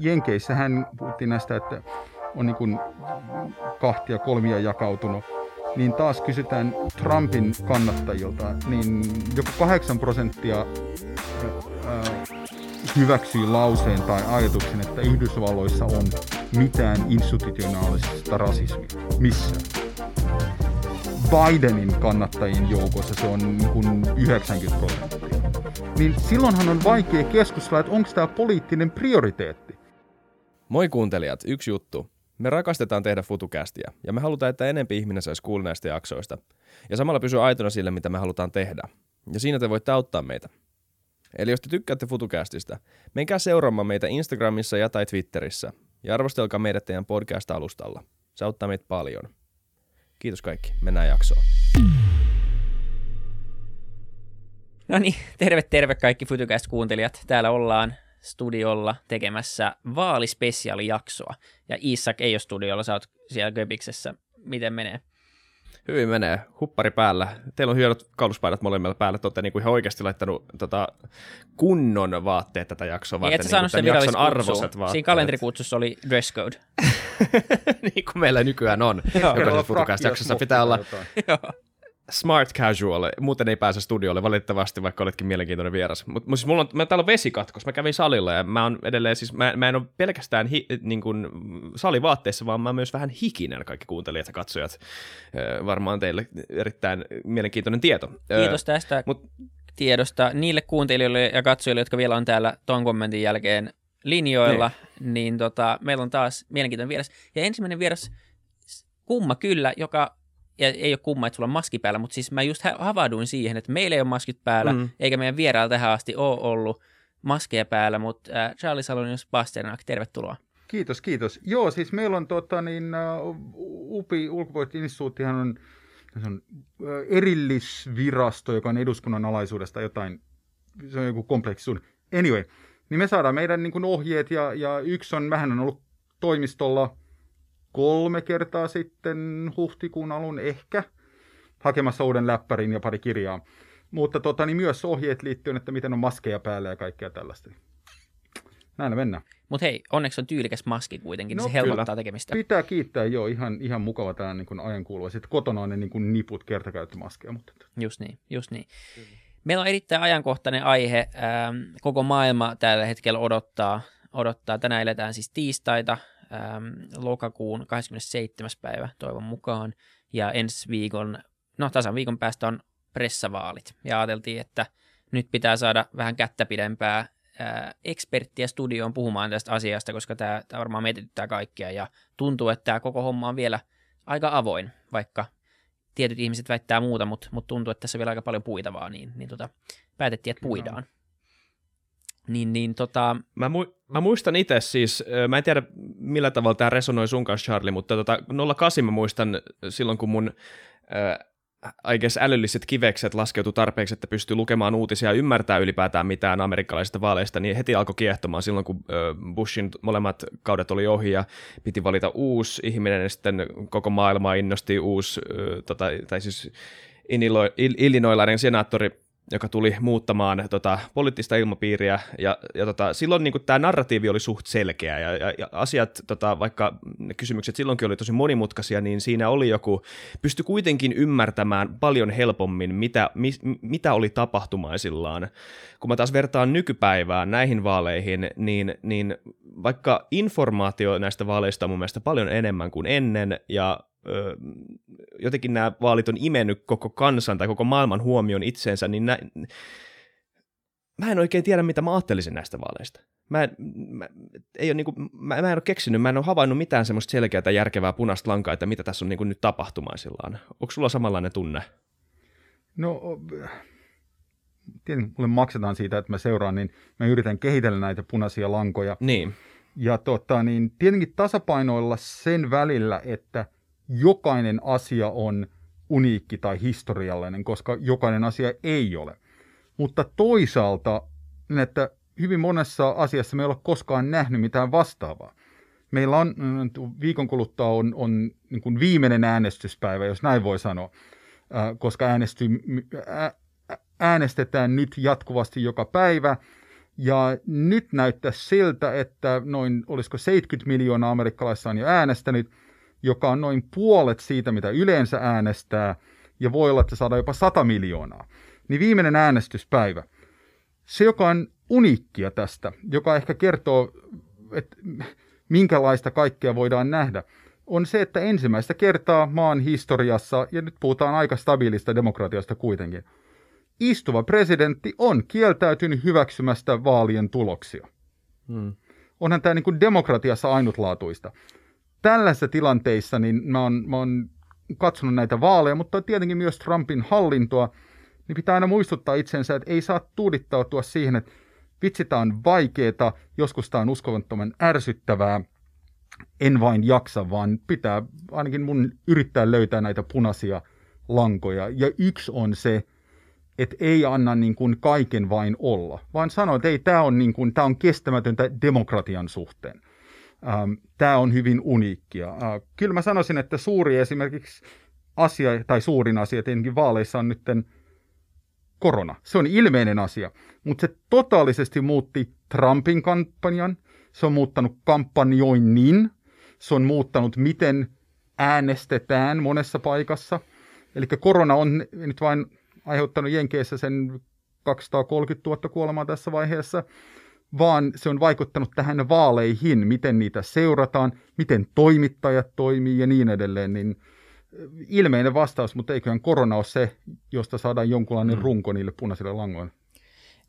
Jenkeissähän puhuttiin näistä, että on niin kahtia kolmia jakautunut, niin taas kysytään Trumpin kannattajilta, niin joku 8 prosenttia hyväksyy lauseen tai ajatuksen, että Yhdysvalloissa on mitään institutionaalista rasismia. Missä? Bidenin kannattajien joukossa se on niin kuin 90 prosenttia. Niin silloinhan on vaikea keskustella, että onko tämä poliittinen prioriteetti. Moi kuuntelijat, yksi juttu. Me rakastetaan tehdä futukästiä ja me halutaan, että enempi ihminen saisi kuulla näistä jaksoista. Ja samalla pysyä aitona sille, mitä me halutaan tehdä. Ja siinä te voitte auttaa meitä. Eli jos te tykkäätte FutuCastista, menkää seuraamaan meitä Instagramissa ja tai Twitterissä ja arvostelkaa meidät teidän podcast-alustalla. Se auttaa meitä paljon. Kiitos kaikki, mennään jaksoon. No niin, terve terve kaikki FutuCast-kuuntelijat. Täällä ollaan studiolla tekemässä vaalispesiaalijaksoa. Ja Isak ei ole studiolla, sä oot siellä Göbiksessä. Miten menee? Hyvin menee. Huppari päällä. Teillä on hienot kauluspaidat molemmilla päällä. Te olette niin kuin ihan oikeasti laittanut tota, kunnon vaatteet tätä jaksoa niin, varten. Niin, niin jakson arvoiset vaatteet. Siinä kalenterikutsussa oli dress code. niin kuin meillä nykyään on. Jokaisessa jaksossa pitää olla smart casual, muuten ei pääse studiolle valitettavasti, vaikka oletkin mielenkiintoinen vieras. Mutta siis mulla on, mä, täällä on vesikatkos, mä kävin salilla ja mä on edelleen siis, mä, mä en ole pelkästään hi, niin kuin salivaatteissa, vaan mä oon myös vähän hikinen kaikki kuuntelijat ja katsojat. Varmaan teille erittäin mielenkiintoinen tieto. Kiitos tästä Mut, tiedosta niille kuuntelijoille ja katsojille, jotka vielä on täällä ton kommentin jälkeen linjoilla, niin, niin tota, meillä on taas mielenkiintoinen vieras. Ja ensimmäinen vieras, kumma kyllä, joka ja ei ole kumma, että sulla on maski päällä, mutta siis mä just havahduin siihen, että meillä ei ole maskit päällä, mm. eikä meidän vierailla tähän asti ole ollut maskeja päällä, mutta äh, Charlie Salonius Pasternak, tervetuloa. Kiitos, kiitos. Joo, siis meillä on tota, niin, uh, UPI ulkopuolisinstituuttihan on, se on uh, erillisvirasto, joka on eduskunnan alaisuudesta jotain, se on joku kompleksisuus. Anyway, niin me saadaan meidän niin kuin ohjeet ja, ja yksi on, vähän on ollut toimistolla kolme kertaa sitten huhtikuun alun ehkä hakemassa uuden läppärin ja pari kirjaa. Mutta tota, niin myös ohjeet liittyen, että miten on maskeja päällä ja kaikkea tällaista. Näin mennään. Mutta hei, onneksi on tyylikäs maski kuitenkin, niin no, se helpottaa kyllä. tekemistä. Pitää kiittää, joo, ihan, ihan mukava tämä niin ajankuuluva. Sitten kotona on ne niin kuin niput kertakäyttömaskeja. Mutta... Just niin, just niin. Kyllä. Meillä on erittäin ajankohtainen aihe. Ähm, koko maailma tällä hetkellä odottaa, odottaa. Tänään eletään siis tiistaita, ähm, lokakuun 27. päivä toivon mukaan. Ja ensi viikon, no tasan viikon päästä on pressavaalit. Ja ajateltiin, että nyt pitää saada vähän kättä pidempää eksperttiä studioon puhumaan tästä asiasta, koska tämä, tämä varmaan mietityttää kaikkia. Ja tuntuu, että tämä koko homma on vielä aika avoin, vaikka tietyt ihmiset väittää muuta, mutta, mutta tuntuu, että tässä on vielä aika paljon puitavaa, niin, niin tota, päätettiin, että puidaan. Niin, niin tota... Mä, mu- mä muistan itse siis, mä en tiedä millä tavalla tämä resonoi sun kanssa Charlie, mutta tota 08 mä muistan silloin, kun mun äh, I guess älylliset kivekset laskeutu tarpeeksi, että pystyy lukemaan uutisia ja ymmärtää ylipäätään mitään amerikkalaisista vaaleista, niin heti alkoi kiehtomaan silloin, kun Bushin molemmat kaudet oli ohi ja piti valita uusi ihminen ja sitten koko maailma innosti uusi, tota, tai siis Illinoilainen senaattori joka tuli muuttamaan tota, poliittista ilmapiiriä, ja, ja tota, silloin niin tämä narratiivi oli suht selkeä, ja, ja, ja asiat, tota, vaikka ne kysymykset silloinkin oli tosi monimutkaisia, niin siinä oli joku, pysty kuitenkin ymmärtämään paljon helpommin, mitä, mi, mitä oli tapahtumaisillaan. Kun mä taas vertaan nykypäivään näihin vaaleihin, niin, niin vaikka informaatio näistä vaaleista on mun mielestä paljon enemmän kuin ennen, ja jotenkin nämä vaalit on imennyt koko kansan tai koko maailman huomioon itseensä, niin nä, mä en oikein tiedä, mitä mä ajattelisin näistä vaaleista. Mä en, mä, ei ole, niin kuin, mä, mä en ole keksinyt, mä en ole havainnut mitään semmoista selkeää tai järkevää punaista lankaa, että mitä tässä on niin kuin nyt tapahtumaisillaan. Onko sulla samanlainen tunne? No, tietenkin mulle maksetaan siitä, että mä seuraan, niin mä yritän kehitellä näitä punaisia lankoja. Niin. Ja tota, niin tietenkin tasapainoilla sen välillä, että jokainen asia on uniikki tai historiallinen, koska jokainen asia ei ole. Mutta toisaalta, niin että hyvin monessa asiassa me ei ole koskaan nähnyt mitään vastaavaa. Meillä on viikon kuluttua on, on niin kuin viimeinen äänestyspäivä, jos näin voi sanoa, koska äänesty, äänestetään nyt jatkuvasti joka päivä. Ja nyt näyttää siltä, että noin, olisiko 70 miljoonaa amerikkalaista on jo äänestänyt, joka on noin puolet siitä, mitä yleensä äänestää, ja voi olla, että saadaan jopa 100 miljoonaa. Niin viimeinen äänestyspäivä. Se, joka on uniikkia tästä, joka ehkä kertoo, että minkälaista kaikkea voidaan nähdä, on se, että ensimmäistä kertaa maan historiassa, ja nyt puhutaan aika stabiilista demokratiasta kuitenkin, istuva presidentti on kieltäytynyt hyväksymästä vaalien tuloksia. Hmm. Onhan tämä niin kuin demokratiassa ainutlaatuista. Tällaisissa tilanteissa niin mä oon, mä oon katsonut näitä vaaleja, mutta tietenkin myös Trumpin hallintoa, niin pitää aina muistuttaa itsensä, että ei saa tuudittautua siihen, että vitsi, tämä on vaikeaa, joskus tämä on uskomattoman ärsyttävää, en vain jaksa, vaan pitää ainakin mun yrittää löytää näitä punaisia lankoja. Ja yksi on se, että ei anna niin kuin kaiken vain olla, vaan sanoo, että ei, tämä on, niin kuin, tämä on kestämätöntä demokratian suhteen. Ähm, tämä on hyvin uniikkia. Äh, kyllä mä sanoisin, että suuri esimerkiksi asia, tai suurin asia tietenkin vaaleissa on nytten korona. Se on ilmeinen asia, mutta se totaalisesti muutti Trumpin kampanjan, se on muuttanut kampanjoinnin, se on muuttanut miten äänestetään monessa paikassa. Eli korona on nyt vain aiheuttanut Jenkeissä sen 230 000 kuolemaa tässä vaiheessa, vaan se on vaikuttanut tähän vaaleihin, miten niitä seurataan, miten toimittajat toimii ja niin edelleen, niin ilmeinen vastaus, mutta eiköhän korona ole se, josta saadaan jonkunlainen mm. runko niille punaisille langoille.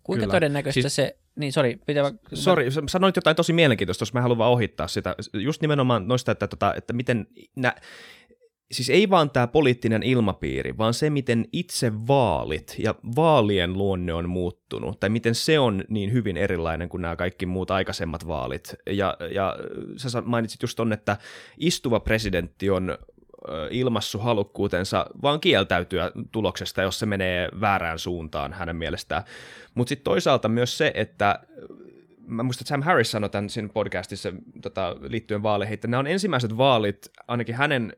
Kuinka Kyllä. todennäköistä siis, se, niin sori, pitää... Sori, sanoit jotain tosi mielenkiintoista, jos mä haluan vaan ohittaa sitä, just nimenomaan noista, että, tota, että miten nä, siis ei vaan tämä poliittinen ilmapiiri, vaan se, miten itse vaalit ja vaalien luonne on muuttunut, tai miten se on niin hyvin erilainen kuin nämä kaikki muut aikaisemmat vaalit. Ja, ja sä mainitsit just on, että istuva presidentti on ilmassu halukkuutensa vaan kieltäytyä tuloksesta, jos se menee väärään suuntaan hänen mielestään. Mutta sitten toisaalta myös se, että mä muistan, että Sam Harris sanoi tämän siinä podcastissa tota, liittyen vaaleihin, että nämä on ensimmäiset vaalit, ainakin hänen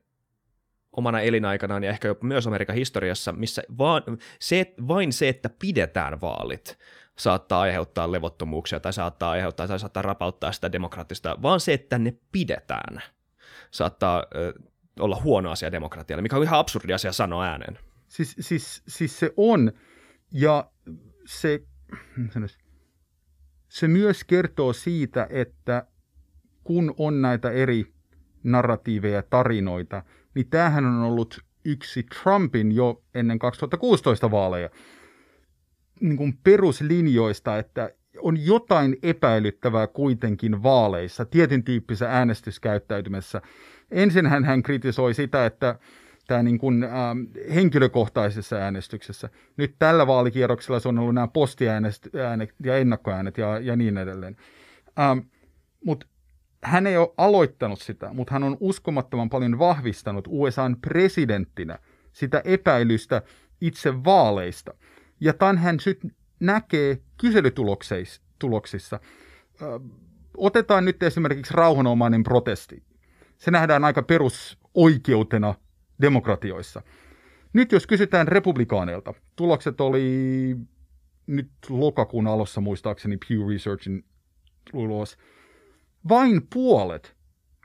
omana elinaikanaan ja ehkä jopa myös Amerikan historiassa, missä vaan se, vain se, että pidetään vaalit, saattaa aiheuttaa levottomuuksia tai saattaa aiheuttaa tai saattaa rapauttaa sitä demokraattista, vaan se, että ne pidetään, saattaa ö, olla huono asia demokratialle, mikä on ihan absurdi asia sanoa ääneen. Siis, siis, siis se on, ja se, se myös kertoo siitä, että kun on näitä eri narratiiveja ja tarinoita, niin tämähän on ollut yksi Trumpin jo ennen 2016 vaaleja niin kuin peruslinjoista, että on jotain epäilyttävää kuitenkin vaaleissa, tietyn tyyppisessä äänestyskäyttäytymässä. Ensin hän, hän kritisoi sitä, että tämä niin kuin, ähm, henkilökohtaisessa äänestyksessä. Nyt tällä vaalikierroksella se on ollut nämä postiäänet ja ennakkoäänet ja, ja niin edelleen. Ähm, Mutta hän ei ole aloittanut sitä, mutta hän on uskomattoman paljon vahvistanut USAn presidenttinä sitä epäilystä itse vaaleista. Ja tämän hän nyt näkee kyselytuloksissa. Otetaan nyt esimerkiksi rauhanomainen protesti. Se nähdään aika perusoikeutena demokratioissa. Nyt jos kysytään republikaaneilta, tulokset oli nyt lokakuun alussa muistaakseni Pew Researchin ulos, vain puolet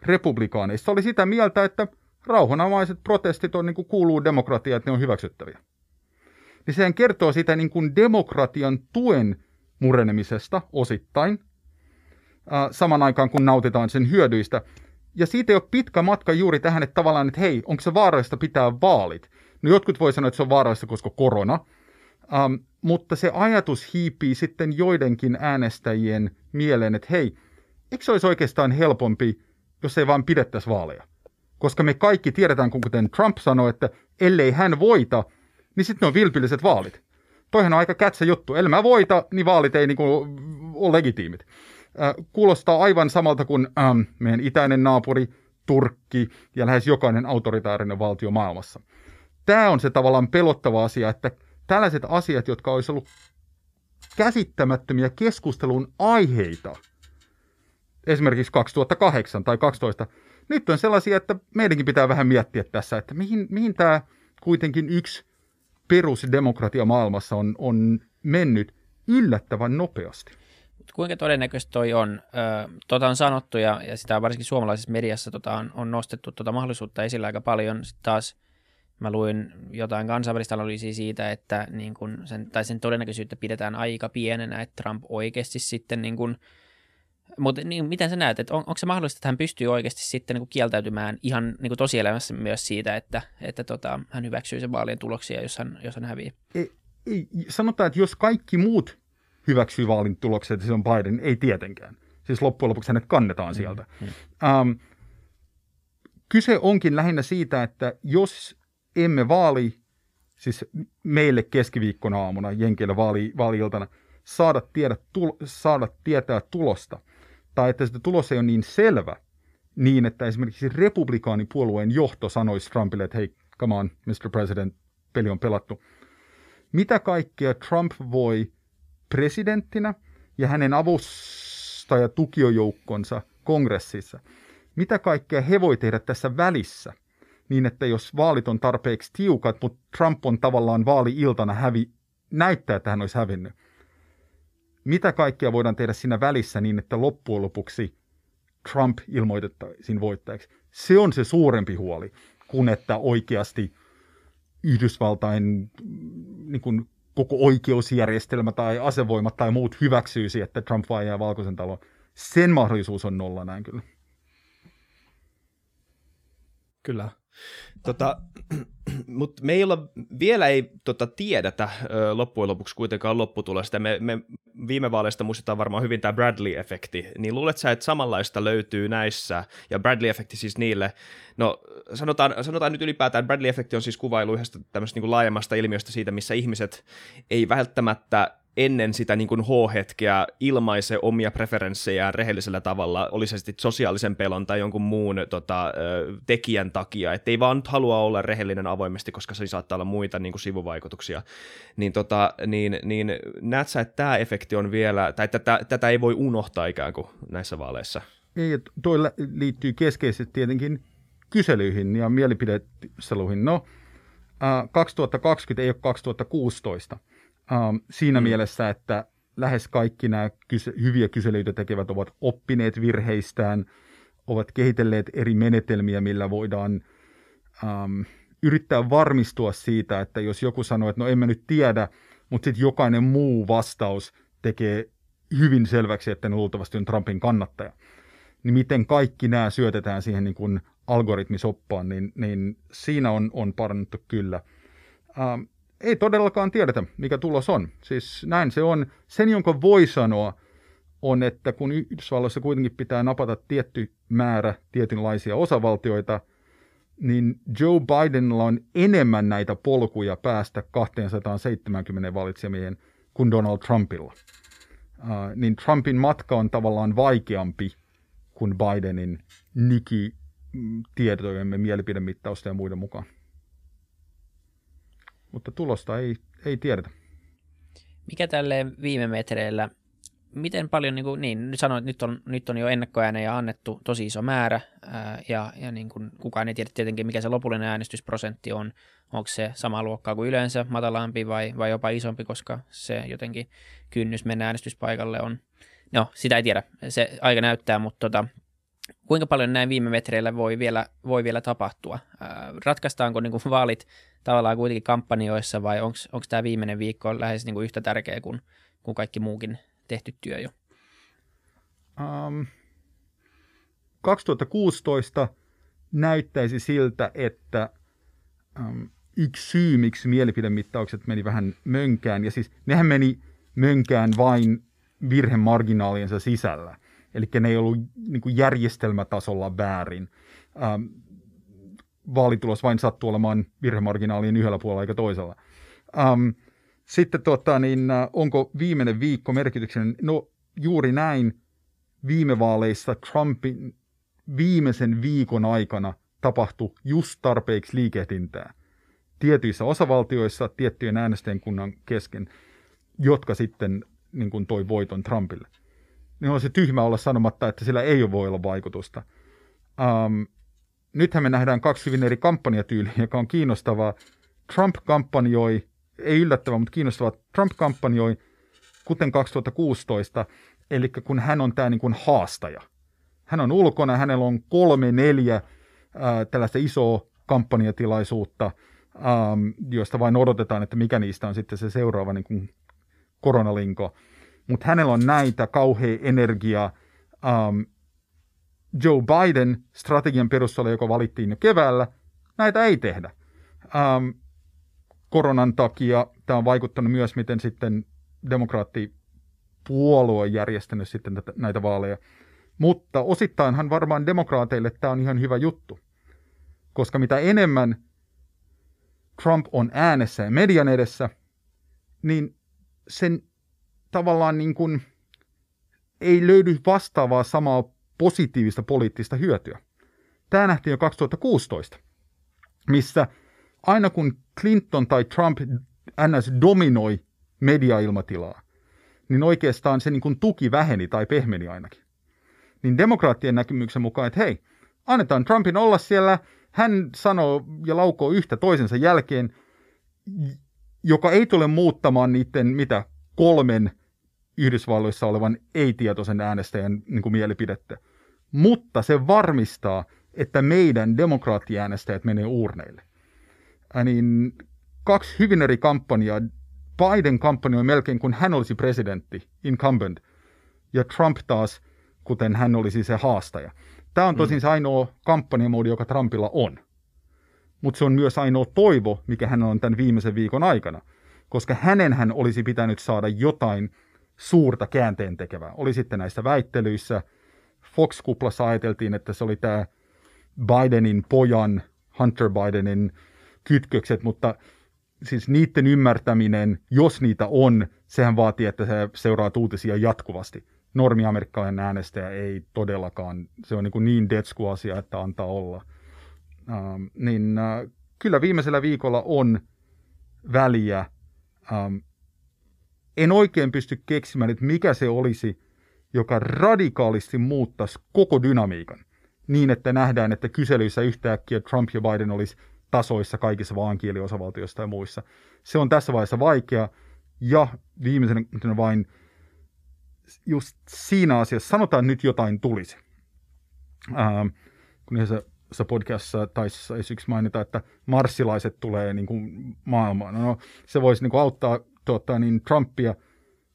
republikaaneista oli sitä mieltä, että rauhanomaiset protestit on niin kuin kuuluu demokratia, että ne on hyväksyttäviä. Niin sehän kertoo sitä niin kuin demokratian tuen murenemisesta osittain, saman aikaan kun nautitaan sen hyödyistä. Ja siitä ei ole pitkä matka juuri tähän, että tavallaan, että hei, onko se vaarallista pitää vaalit? No jotkut voi sanoa, että se on vaarallista, koska korona. Um, mutta se ajatus hiipii sitten joidenkin äänestäjien mieleen, että hei, eikö se olisi oikeastaan helpompi, jos ei vaan pidettäisi vaaleja? Koska me kaikki tiedetään, kuten Trump sanoi, että ellei hän voita, niin sitten ne on vilpilliset vaalit. Toihan on aika kätsä juttu. Ellei mä voita, niin vaalit ei niinku ole legitiimit. Äh, kuulostaa aivan samalta kuin ähm, meidän itäinen naapuri, Turkki ja lähes jokainen autoritaarinen valtio maailmassa. Tämä on se tavallaan pelottava asia, että tällaiset asiat, jotka olisi ollut käsittämättömiä keskustelun aiheita – esimerkiksi 2008 tai 2012, nyt on sellaisia, että meidänkin pitää vähän miettiä tässä, että mihin, mihin tämä kuitenkin yksi perusdemokratia maailmassa on, on mennyt yllättävän nopeasti. Kuinka todennäköistä toi on? tota on sanottu ja, ja sitä varsinkin suomalaisessa mediassa tota on, on nostettu tota mahdollisuutta esillä aika paljon. Sitten taas mä luin jotain kansainvälistä analyysiä siitä, että niin kun sen, tai sen todennäköisyyttä pidetään aika pienenä, että Trump oikeasti sitten niin kun, mutta niin, miten sä näet, että on, onko se mahdollista, että hän pystyy oikeasti sitten niin kieltäytymään ihan niin tosielämässä myös siitä, että, että tota, hän hyväksyy sen vaalien tuloksia, jos hän, jos hän häviää? Ei, ei, sanotaan, että jos kaikki muut hyväksyy vaalin tulokset, että se on Biden, ei tietenkään. Siis loppujen lopuksi hänet kannetaan sieltä. Mm, mm. Um, kyse onkin lähinnä siitä, että jos emme vaali, siis meille keskiviikkona aamuna, Jenkeillä vaali, vaali-iltana, saada, tiedä, tul, saada tietää tulosta, tai että se tulos ei ole niin selvä, niin että esimerkiksi republikaanipuolueen johto sanoisi Trumpille, että hei, come on, Mr. President, peli on pelattu. Mitä kaikkea Trump voi presidenttinä ja hänen avustaja tukiojoukkonsa kongressissa, mitä kaikkea he voi tehdä tässä välissä, niin että jos vaalit on tarpeeksi tiukat, mutta Trump on tavallaan vaali-iltana hävi, näyttää, että hän olisi hävinnyt. Mitä kaikkea voidaan tehdä siinä välissä niin, että loppujen lopuksi Trump ilmoitettaisiin voittajaksi? Se on se suurempi huoli, kun että oikeasti Yhdysvaltain niin kuin koko oikeusjärjestelmä tai asevoimat tai muut hyväksyisi, että Trump vaijaa valkoisen talon. Sen mahdollisuus on nolla näin kyllä. Kyllä. Tota, mutta me ei olla, vielä ei tota, tiedetä ö, loppujen lopuksi kuitenkaan lopputulosta. Me, me viime vaaleista muistetaan varmaan hyvin tämä Bradley-efekti, niin luulet sä, että samanlaista löytyy näissä, ja Bradley-efekti siis niille, no sanotaan, sanotaan nyt ylipäätään, Bradley-efekti on siis kuvailu yhdestä tämmöistä niin laajemmasta ilmiöstä siitä, missä ihmiset ei välttämättä ennen sitä niin kuin H-hetkeä ilmaise omia preferenssejään rehellisellä tavalla, oli se sitten sosiaalisen pelon tai jonkun muun tota, tekijän takia, että ei vaan nyt halua olla rehellinen avoimesti, koska se saattaa olla muita niin kuin sivuvaikutuksia. Niin, tota, niin, niin näet sä, että tämä efekti on vielä, tai tätä, tätä ei voi unohtaa ikään kuin näissä vaaleissa? Ei, toi liittyy keskeisesti tietenkin kyselyihin ja mielipideseluihin. No, 2020 ei ole 2016 Um, siinä mm. mielessä, että lähes kaikki nämä kyse- hyviä kyselyitä tekevät ovat oppineet virheistään, ovat kehitelleet eri menetelmiä, millä voidaan um, yrittää varmistua siitä, että jos joku sanoo, että no emme nyt tiedä, mutta sitten jokainen muu vastaus tekee hyvin selväksi, että ne luultavasti on Trumpin kannattaja. Niin miten kaikki nämä syötetään siihen niin kuin algoritmisoppaan, niin, niin siinä on, on parannettu kyllä. Um, ei todellakaan tiedetä, mikä tulos on. Siis näin se on. Sen, jonka voi sanoa, on, että kun Yhdysvalloissa kuitenkin pitää napata tietty määrä tietynlaisia osavaltioita, niin Joe Bidenilla on enemmän näitä polkuja päästä 270 valitsemiehen kuin Donald Trumpilla. Uh, niin Trumpin matka on tavallaan vaikeampi kuin Bidenin nykytietojemme mielipidemittausta ja muiden mukaan mutta tulosta ei, ei tiedetä. Mikä tälle viime metreillä, miten paljon, niin, kuin, niin nyt sanoin, että nyt on, nyt on jo ennakkoääneja annettu tosi iso määrä, ää, ja, ja niin kuin, kukaan ei tiedä tietenkin, mikä se lopullinen äänestysprosentti on, onko se sama luokkaa kuin yleensä, matalampi vai, vai jopa isompi, koska se jotenkin kynnys mennä äänestyspaikalle on, no sitä ei tiedä, se aika näyttää, mutta tota, kuinka paljon näin viime metreillä voi vielä, voi vielä tapahtua? Ratkaistaanko niin kuin vaalit tavallaan kuitenkin kampanjoissa vai onko tämä viimeinen viikko lähes niin kuin yhtä tärkeä kuin, kuin kaikki muukin tehty työ jo? Um, 2016 näyttäisi siltä, että um, yksi syy, miksi mielipidemittaukset meni vähän mönkään, ja siis nehän meni mönkään vain virhemarginaaliensa sisällä. Eli ne ei ollut niin kuin järjestelmätasolla väärin. Um, vaalitulos vain sattuu olemaan virhemarginaalien yhdellä puolella eikä toisella. Um, sitten tota, niin, uh, onko viimeinen viikko merkityksellinen? No juuri näin. Viime vaaleissa Trumpin viimeisen viikon aikana tapahtui just tarpeeksi liikehdintää tietyissä osavaltioissa tiettyjen äänestäjien kunnan kesken, jotka sitten niin kuin toi voiton Trumpille. Niin on se tyhmä olla sanomatta, että sillä ei voi olla vaikutusta. Um, nythän me nähdään kaksi hyvin eri kampanjatyyliä, joka on kiinnostavaa. Trump kampanjoi, ei yllättävää, mutta kiinnostavaa, Trump kampanjoi, kuten 2016, eli kun hän on tämä niin haastaja. Hän on ulkona, hänellä on kolme, neljä ää, tällaista isoa kampanjatilaisuutta, ähm, joista vain odotetaan, että mikä niistä on sitten se seuraava niin kuin koronalinko. Mutta hänellä on näitä kauhea energia. Ähm, Joe Biden, strategian perusteella, joka valittiin jo keväällä, näitä ei tehdä. Ähm, koronan takia tämä on vaikuttanut myös, miten sitten demokraattipuolue on järjestänyt sitten näitä vaaleja. Mutta osittainhan varmaan demokraateille tämä on ihan hyvä juttu, koska mitä enemmän Trump on äänessä ja median edessä, niin sen tavallaan niin kuin ei löydy vastaavaa samaa positiivista poliittista hyötyä. Tämä nähtiin jo 2016, missä aina kun Clinton tai Trump ns. dominoi mediailmatilaa, niin oikeastaan se niin kuin tuki väheni tai pehmeni ainakin. Niin demokraattien näkemyksen mukaan, että hei, annetaan Trumpin olla siellä, hän sanoo ja laukoo yhtä toisensa jälkeen, joka ei tule muuttamaan niiden mitä kolmen Yhdysvalloissa olevan ei-tietoisen äänestäjän niin kuin mielipidettä. Mutta se varmistaa, että meidän demokraattiäänestäjät menee uurneille. Ja niin kaksi hyvin eri kampanjaa. Biden kampanjoi melkein kuin hän olisi presidentti, incumbent, ja Trump taas, kuten hän olisi se haastaja. Tämä on tosin mm. se ainoa kampanjamoodi, joka Trumpilla on. Mutta se on myös ainoa toivo, mikä hän on tämän viimeisen viikon aikana. Koska hänen hän olisi pitänyt saada jotain suurta käänteen tekevää. Oli sitten näissä väittelyissä. Fox-kuplassa ajateltiin, että se oli tämä Bidenin pojan, Hunter Bidenin kytkökset, mutta siis niiden ymmärtäminen, jos niitä on, sehän vaatii, että se seuraa uutisia jatkuvasti normi-amerikkalainen äänestäjä ei todellakaan, se on niin, kuin niin detsku-asia, että antaa olla. Ähm, niin äh, kyllä viimeisellä viikolla on väliä. Ähm, en oikein pysty keksimään, että mikä se olisi, joka radikaalisti muuttaisi koko dynamiikan niin, että nähdään, että kyselyissä yhtäkkiä Trump ja Biden olisi tasoissa kaikissa vaankieliosavaltioissa ja muissa. Se on tässä vaiheessa vaikea, ja viimeisenä vain – just siinä asiassa, sanotaan nyt jotain tulisi. Ähm, kun yhdessä podcastissa taisi yksi mainita, että marssilaiset tulee niin kuin maailmaan. No, se voisi niin kuin auttaa tuota, niin Trumpia,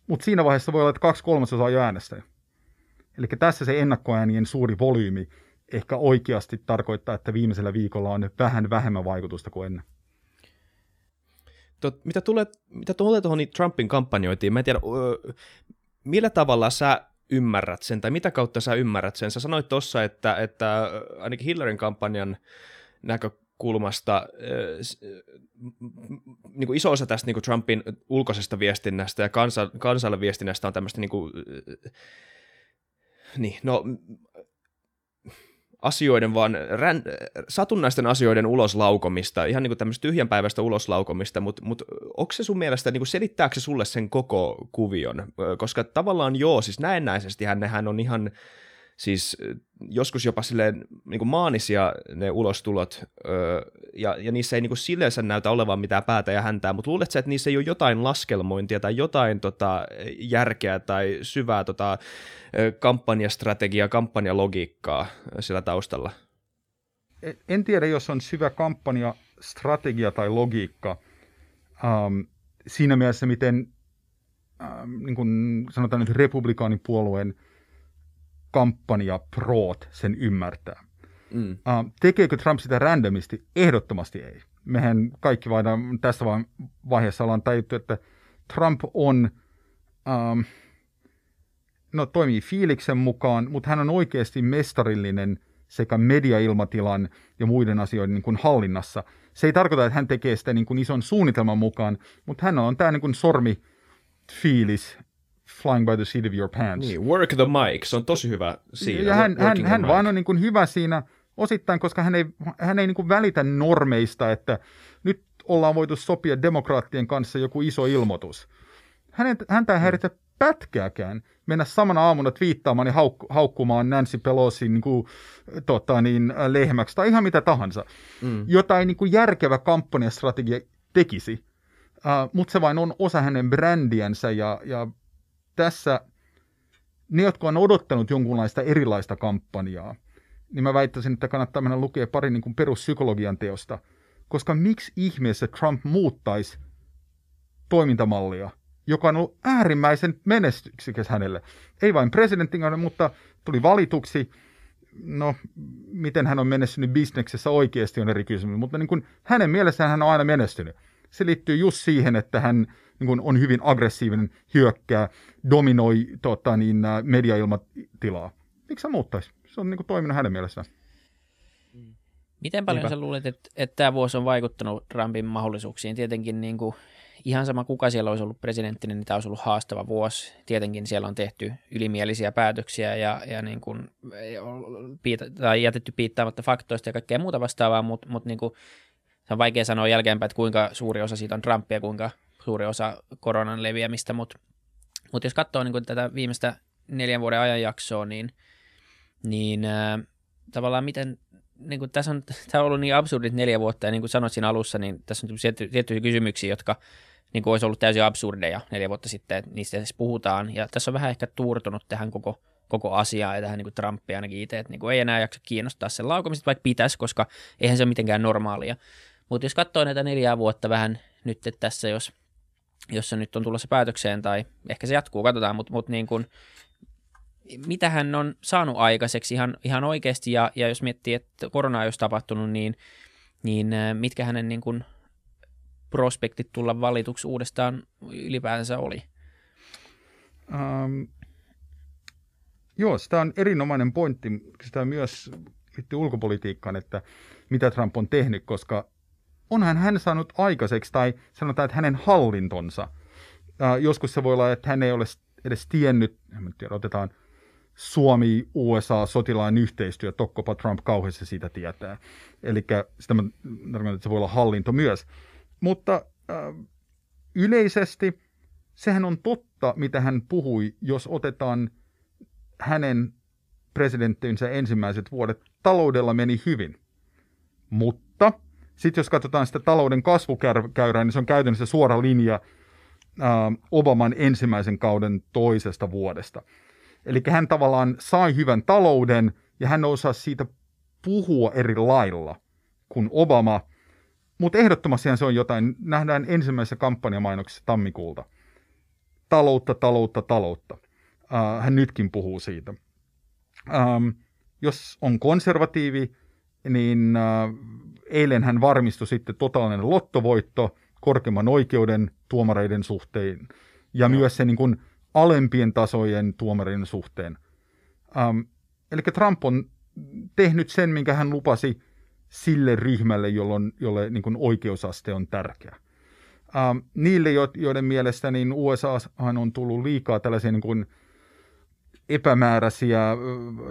mutta siinä vaiheessa voi olla, että kaksi kolmasosaa jo äänestäjä. Eli tässä se ennakkoäänien suuri volyymi ehkä oikeasti tarkoittaa, että viimeisellä viikolla on vähän vähemmän vaikutusta kuin ennen. Tot, mitä tulee, mitä tulee tuohon niin Trumpin kampanjoitiin, mä en tiedä, millä tavalla sä ymmärrät sen, tai mitä kautta sä ymmärrät sen? Sä sanoit tuossa, että, että ainakin Hillaryn kampanjan näkökulmasta niin kuin iso osa tästä niin kuin Trumpin ulkoisesta viestinnästä ja kansa, kansalle viestinnästä on tämmöistä niin kuin, niin, no, asioiden, vaan rän, satunnaisten asioiden uloslaukomista, ihan niin kuin tämmöistä tyhjänpäiväistä uloslaukomista, mutta mut, onko se sun mielestä, niin kuin selittääkö se sulle sen koko kuvion? Koska tavallaan joo, siis näennäisesti hän on ihan siis joskus jopa silleen niin kuin maanisia ne ulostulot, öö, ja, ja niissä ei niin kuin silleensä näytä olevan mitään päätä ja häntää, mutta luuletko että niissä ei ole jotain laskelmointia tai jotain tota, järkeä tai syvää tota, kampanjastrategiaa, kampanjalogiikkaa sillä taustalla? En tiedä, jos on syvä kampanjastrategia tai logiikka ähm, siinä mielessä, miten ähm, niin kuin sanotaan nyt republikaanipuolueen – kampanja proot sen ymmärtää. Mm. Uh, tekeekö Trump sitä randomisti? Ehdottomasti ei. Mehän kaikki vain tässä vaiheessa ollaan tajuttu, että Trump on, um, no toimii fiiliksen mukaan, mutta hän on oikeasti mestarillinen sekä mediailmatilan ja muiden asioiden niin kuin hallinnassa. Se ei tarkoita, että hän tekee sitä niin kuin ison suunnitelman mukaan, mutta hän on tämä niin kuin sormi fiilis Flying by the seat of your pants. Niin, work the mic, se on tosi hyvä siinä. Ja hän, hän, hän vaan on niin kuin hyvä siinä osittain, koska hän ei, hän ei niin kuin välitä normeista, että nyt ollaan voitu sopia demokraattien kanssa joku iso ilmoitus. Hänet, häntä ei häiritä pätkääkään mennä samana aamuna twiittaamaan ja hauk, haukkumaan Nancy Pelosi niin kuin, tota, niin, lehmäksi tai ihan mitä tahansa. Mm. Jotain niin kuin järkevä kampanjastrategia tekisi, uh, mutta se vain on osa hänen brändiänsä ja, ja tässä ne, jotka on odottanut jonkunlaista erilaista kampanjaa, niin mä väittäisin, että kannattaa mennä lukea pari niin kuin peruspsykologian teosta, koska miksi ihmeessä Trump muuttaisi toimintamallia, joka on ollut äärimmäisen menestyksikäs hänelle. Ei vain presidentin mutta tuli valituksi. No, miten hän on menestynyt bisneksessä oikeasti on eri kysymys, mutta niin kuin hänen mielessään hän on aina menestynyt. Se liittyy just siihen, että hän niin kuin on hyvin aggressiivinen, hyökkää, dominoi tota, niin, mediailmatilaa. Miksi hän muuttaisi? Se on niin kuin, toiminut hänen mielessään. Miten paljon Niinpä. sä luulet, että, että tämä vuosi on vaikuttanut Trumpin mahdollisuuksiin? Tietenkin niin kuin, ihan sama kuka siellä olisi ollut presidenttinä, niin tämä olisi ollut haastava vuosi. Tietenkin siellä on tehty ylimielisiä päätöksiä ja, ja niin kuin, piita, tai jätetty piittaamatta faktoista ja kaikkea muuta vastaavaa, mutta, mutta niin kuin, se on vaikea sanoa jälkeenpäin, että kuinka suuri osa siitä on Trumpia, kuinka suuri osa koronan leviämistä, mutta, mutta jos katsoo niin tätä viimeistä neljän vuoden ajanjaksoa, niin, niin äh, tavallaan miten, niin kuin tässä on, tämä on ollut niin absurdit neljä vuotta, ja niin kuin sanoit siinä alussa, niin tässä on tiettyjä kysymyksiä, jotka niin kuin olisi ollut täysin absurdeja neljä vuotta sitten, että niistä siis puhutaan, ja tässä on vähän ehkä tuurtunut tähän koko, koko asiaan ja tähän niin kuin Trumpia ainakin itse, että niin kuin ei enää jaksa kiinnostaa sen laukomista, vaikka pitäisi, koska eihän se ole mitenkään normaalia. Mutta jos katsoo näitä neljää vuotta vähän nyt tässä, jos, jos se nyt on tulossa päätökseen tai ehkä se jatkuu, katsotaan, mutta mut niin kuin, mitä hän on saanut aikaiseksi ihan, ihan oikeasti ja, ja jos miettii, että korona olisi tapahtunut, niin, niin äh, mitkä hänen niin kuin prospektit tulla valituksi uudestaan ylipäänsä oli? Um, joo, sitä on erinomainen pointti. Sitä myös liittyy ulkopolitiikkaan, että mitä Trump on tehnyt, koska onhan hän saanut aikaiseksi, tai sanotaan, että hänen hallintonsa, ää, joskus se voi olla, että hän ei ole edes tiennyt, en tiedä, otetaan Suomi, USA, sotilaan yhteistyö, tokkopa Trump kauheasti siitä tietää. Eli sitä mä tarkoitan, että se voi olla hallinto myös. Mutta äh, yleisesti sehän on totta, mitä hän puhui, jos otetaan hänen presidenttinsä ensimmäiset vuodet. Taloudella meni hyvin. Mutta sitten jos katsotaan sitä talouden kasvukäyrää, niin se on käytännössä suora linja äh, Obaman ensimmäisen kauden toisesta vuodesta. Eli hän tavallaan sai hyvän talouden ja hän osasi siitä puhua eri lailla kuin Obama. Mutta ehdottomasti se on jotain, nähdään ensimmäisessä kampanjamainoksessa tammikuulta. Taloutta, taloutta, taloutta. Uh, hän nytkin puhuu siitä. Um, jos on konservatiivi, niin uh, eilen hän varmistui sitten totaalinen lottovoitto korkeimman oikeuden tuomareiden suhteen ja no. myös se niin kuin alempien tasojen tuomarin suhteen. Um, eli Trump on tehnyt sen, minkä hän lupasi sille ryhmälle, jolloin, jolle niin kuin oikeusaste on tärkeä. Um, niille, joiden mielestä niin USA on tullut liikaa tällaisia niin kuin epämääräisiä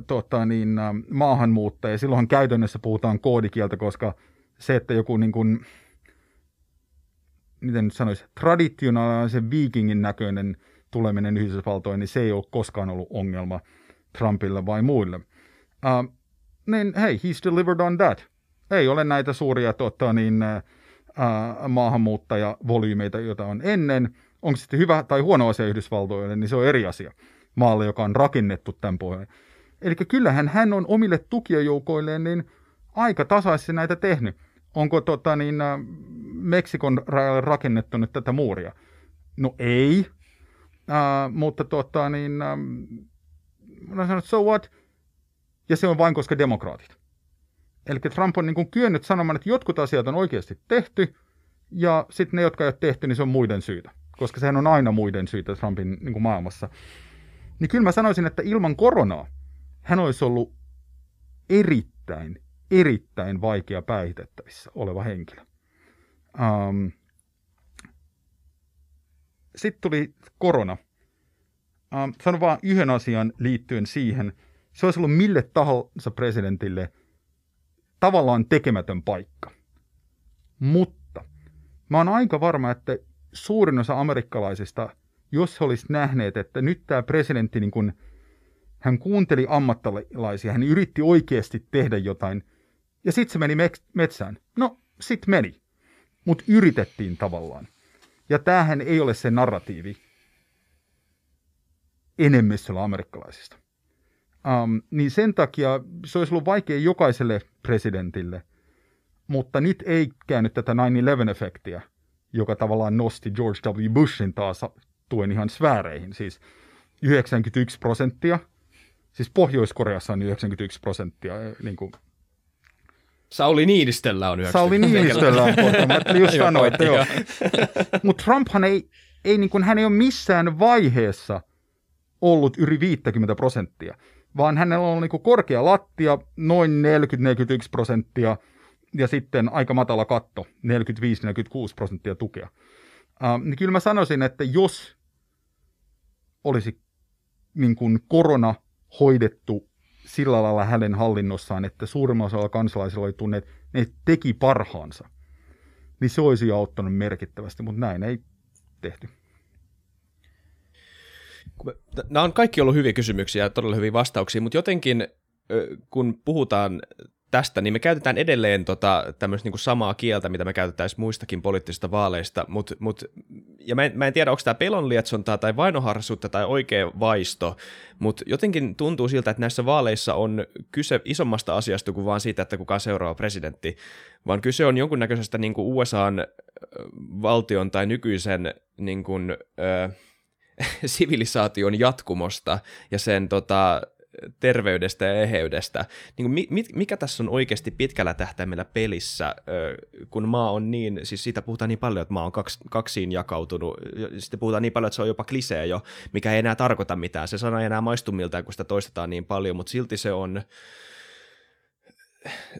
tota, niin, maahanmuuttajia. Silloinhan käytännössä puhutaan koodikieltä, koska se, että joku niin kuin, miten nyt sanoisi, traditionaalisen viikingin näköinen tuleminen Yhdysvaltoihin, niin se ei ole koskaan ollut ongelma Trumpille vai muille. Uh, niin hei, he's delivered on that. Ei ole näitä suuria tota, niin, uh, maahanmuuttajavolyymeita, joita on ennen. Onko sitten hyvä tai huono asia Yhdysvaltoille, niin se on eri asia maalle, joka on rakennettu tämän pohjan. Eli kyllähän hän on omille tukijajoukoilleen niin aika tasaisesti näitä tehnyt. Onko tota, niin, Meksikon rajalle rakennettu nyt tätä muuria? No ei, Uh, mutta tota, niin, uh, mä sanon, so what? Ja se on vain koska demokraatit. Eli Trump on niin kuin kyennyt sanomaan, että jotkut asiat on oikeasti tehty, ja sitten ne, jotka ei ole tehty, niin se on muiden syytä. Koska sehän on aina muiden syytä Trumpin niin kuin maailmassa. Niin kyllä mä sanoisin, että ilman koronaa hän olisi ollut erittäin, erittäin vaikea päihdettävissä oleva henkilö. Um, sitten tuli korona. Ähm, sanon vaan yhden asian liittyen siihen. Se olisi ollut mille tahansa presidentille tavallaan tekemätön paikka. Mutta mä oon aika varma, että suurin osa amerikkalaisista, jos he olisivat nähneet, että nyt tämä presidentti, niin kun, hän kuunteli ammattilaisia, hän yritti oikeasti tehdä jotain, ja sitten se meni metsään. No, sitten meni. Mutta yritettiin tavallaan. Ja tämähän ei ole se narratiivi, enemmistöllä amerikkalaisista. Um, niin sen takia se olisi ollut vaikea jokaiselle presidentille, mutta nyt ei käynyt tätä 9-11-efektiä, joka tavallaan nosti George W. Bushin taas tuen ihan sfääreihin. Siis 91 prosenttia, siis Pohjois-Koreassa on 91 prosenttia eh, niin kuin Sauli Niinistöllä on 90. Sauli Niinistöllä on kohta. Mä ajattelin just sanoa, että joo. Mutta Trumphan ei, ei niin kuin, hän ei ole missään vaiheessa ollut yli 50 prosenttia, vaan hänellä on niin kuin korkea lattia, noin 40-41 prosenttia, ja sitten aika matala katto, 45-46 prosenttia tukea. Uh, niin kyllä mä sanoisin, että jos olisi niin kuin korona hoidettu sillä lailla hänen hallinnossaan, että suurimmalla osalla kansalaisilla oli tunne, että ne teki parhaansa, niin se olisi auttanut merkittävästi, mutta näin ei tehty. Nämä on kaikki ollut hyviä kysymyksiä ja todella hyviä vastauksia, mutta jotenkin kun puhutaan tästä, niin me käytetään edelleen tota, tämmöistä niin samaa kieltä, mitä me käytetään muistakin poliittisista vaaleista, mut, mut, ja mä en, mä en tiedä, onko tämä pelonlietsontaa tai vainoharsuutta tai oikea vaisto, mutta jotenkin tuntuu siltä, että näissä vaaleissa on kyse isommasta asiasta kuin vaan siitä, että kuka seuraava presidentti, vaan kyse on jonkunnäköisestä niin kuin USAn valtion tai nykyisen niin kuin, ö, sivilisaation jatkumosta ja sen tota, terveydestä ja eheydestä. Niin kuin, mikä tässä on oikeasti pitkällä tähtäimellä pelissä, kun maa on niin, siis siitä puhutaan niin paljon, että maa on kaksi, kaksiin jakautunut, sitten puhutaan niin paljon, että se on jopa klisee jo, mikä ei enää tarkoita mitään. Se sana ei enää maistu miltään, kun sitä toistetaan niin paljon, mutta silti se on,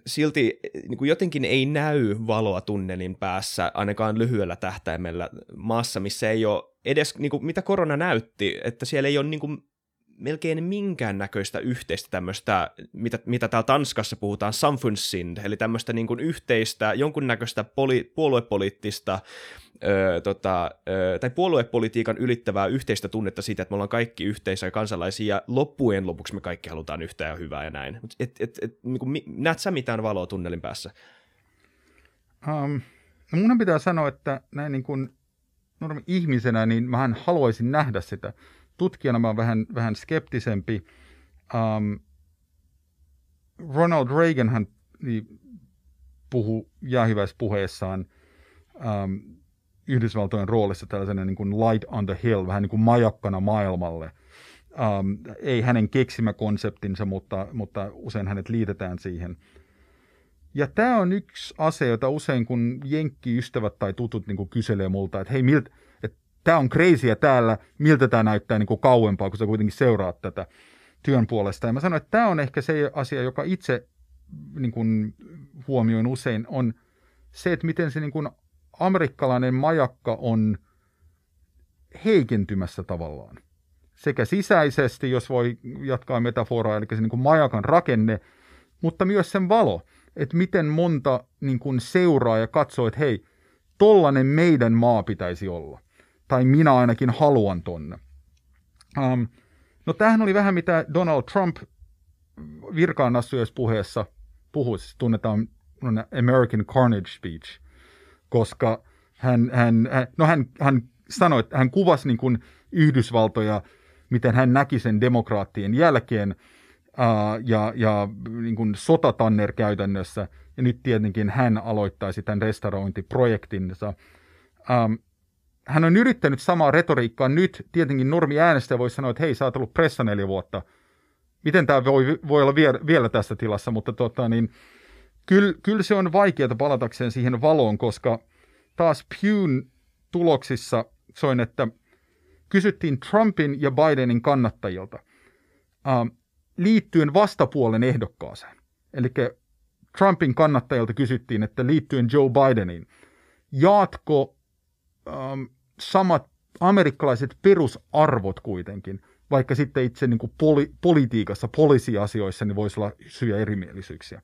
silti niin kuin jotenkin ei näy valoa tunnelin päässä, ainakaan lyhyellä tähtäimellä maassa, missä ei ole edes, niin kuin, mitä korona näytti, että siellä ei ole niin kuin, melkein minkäännäköistä yhteistä tämmöistä, mitä, mitä täällä Tanskassa puhutaan, samfundssind, eli tämmöistä niin kuin yhteistä, jonkunnäköistä poli, puoluepoliittista Öö, tota, öö, tai puoluepolitiikan ylittävää yhteistä tunnetta siitä, että me ollaan kaikki yhteisiä kansalaisia, ja loppujen lopuksi me kaikki halutaan yhtä ja hyvää ja näin. Et, et, et, niin kuin, näet sä mitään valoa tunnelin päässä? Um, no mun pitää sanoa, että näin niin kuin normi ihmisenä, niin mä haluaisin nähdä sitä tutkijana mä oon vähän, vähän skeptisempi. Um, Ronald Reagan hän niin, puhui jäähyväispuheessaan um, Yhdysvaltojen roolissa tällaisena niin kuin light on the hill, vähän niin kuin majakkana maailmalle. Um, ei hänen keksimä konseptinsa, mutta, mutta usein hänet liitetään siihen. Ja tämä on yksi asia, jota usein kun jenkkiystävät tai tutut niin kuin kyselee multa, että hei, miltä, tämä on crazyä täällä, miltä tämä näyttää niin kuin kauempaa, kun sä kuitenkin seuraat tätä työn puolesta. Ja mä sanoin, että tämä on ehkä se asia, joka itse niin kuin huomioin usein, on se, että miten se niin kuin amerikkalainen majakka on heikentymässä tavallaan. Sekä sisäisesti, jos voi jatkaa metaforaa, eli se niin kuin majakan rakenne, mutta myös sen valo, että miten monta niin kuin seuraa ja katsoo, että hei, tollanen meidän maa pitäisi olla tai minä ainakin haluan tonne. Um, no tämähän oli vähän mitä Donald Trump virkaan puheessa puhui, siis tunnetaan American Carnage Speech, koska hän, hän, hän, no hän, hän sanoi, että hän kuvasi niin kuin Yhdysvaltoja, miten hän näki sen demokraattien jälkeen, uh, ja, ja niin kuin sotatanner käytännössä, ja nyt tietenkin hän aloittaisi tämän restaurointiprojektinsa. Um, hän on yrittänyt samaa retoriikkaa nyt. Tietenkin normi äänestäjä voi sanoa, että hei, sä oot ollut pressa neljä vuotta. Miten tämä voi, voi olla vielä, vielä tässä tilassa, mutta tota, niin, kyllä, kyllä se on vaikeaa palatakseen siihen valoon, koska taas Pewn tuloksissa soin, että kysyttiin Trumpin ja Bidenin kannattajilta uh, liittyen vastapuolen ehdokkaaseen. Eli Trumpin kannattajilta kysyttiin, että liittyen Joe Bideniin, jaatko um, samat amerikkalaiset perusarvot kuitenkin, vaikka sitten itse niin kuin poli- politiikassa, poliisiasioissa, niin voisi olla syy erimielisyyksiä.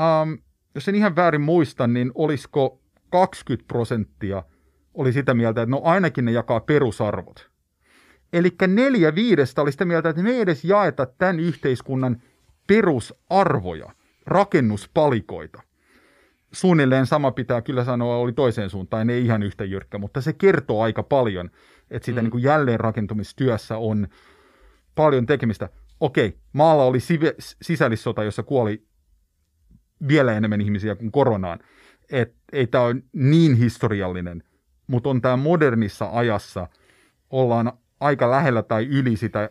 Um, jos en ihan väärin muista, niin olisiko 20 prosenttia oli sitä mieltä, että no ainakin ne jakaa perusarvot. Eli neljä viidestä oli sitä mieltä, että me ei edes jaeta tämän yhteiskunnan perusarvoja, rakennuspalikoita. Suunnilleen sama pitää kyllä sanoa oli toiseen suuntaan, ei ihan yhtä jyrkkä, mutta se kertoo aika paljon, että sitä mm. niin kuin jälleenrakentumistyössä on paljon tekemistä. Okei, maalla oli sive, sisällissota, jossa kuoli vielä enemmän ihmisiä kuin koronaan. Et ei tämä ole niin historiallinen, mutta on tämä modernissa ajassa, ollaan aika lähellä tai yli sitä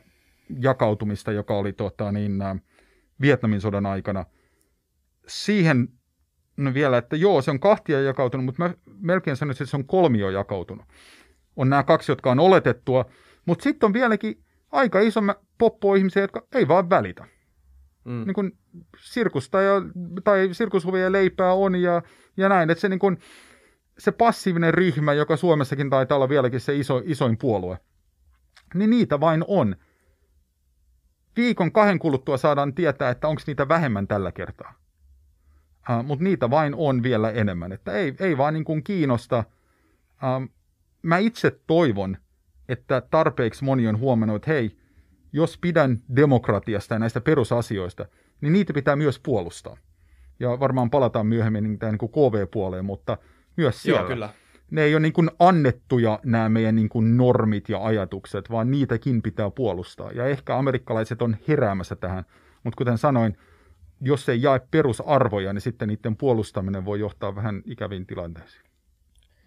jakautumista, joka oli tota, niin, ä, Vietnamin sodan aikana. Siihen vielä, että joo, se on kahtia jakautunut, mutta mä melkein sanoisin, että se on kolmio jakautunut. On nämä kaksi, jotka on oletettua, mutta sitten on vieläkin aika iso poppo ihmisiä, jotka ei vaan välitä. Mm. Niin kuin sirkusta ja, tai sirkushuvia leipää on ja, ja näin, että se, niin kuin, se passiivinen ryhmä, joka Suomessakin taitaa olla vieläkin se iso, isoin puolue, niin niitä vain on. Viikon kahden kuluttua saadaan tietää, että onko niitä vähemmän tällä kertaa. Uh, Mutta niitä vain on vielä enemmän. Että ei, ei vaan niin kuin kiinnosta. Uh, mä itse toivon, että tarpeeksi moni on huomannut, että hei, jos pidän demokratiasta ja näistä perusasioista, niin niitä pitää myös puolustaa. Ja varmaan palataan myöhemmin niin tähän niin KV-puoleen, mutta myös siellä. Joo, kyllä. Ne ei ole niin kuin annettuja nämä meidän niin kuin normit ja ajatukset, vaan niitäkin pitää puolustaa. Ja ehkä amerikkalaiset on heräämässä tähän, mutta kuten sanoin, jos ei jae perusarvoja, niin sitten niiden puolustaminen voi johtaa vähän ikäviin tilanteisiin.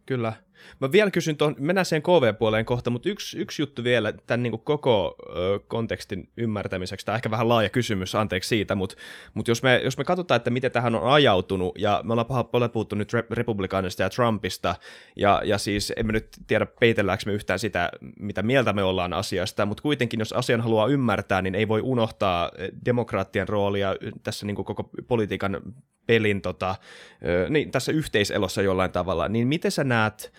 Kyllä. Mä vielä kysyn tuon, mennään sen KV-puoleen kohta, mutta yksi, yksi juttu vielä tämän niin kuin koko ö, kontekstin ymmärtämiseksi, tämä ehkä vähän laaja kysymys, anteeksi siitä, mutta, mutta jos, me, jos me katsotaan, että miten tähän on ajautunut, ja me ollaan paljon puhuttu nyt republikaanista ja Trumpista, ja, ja siis emme nyt tiedä peitelläänkö me yhtään sitä, mitä mieltä me ollaan asiasta, mutta kuitenkin jos asian haluaa ymmärtää, niin ei voi unohtaa demokraattien roolia tässä niin kuin koko politiikan pelin tota, niin, tässä yhteiselossa jollain tavalla, niin miten sä näet,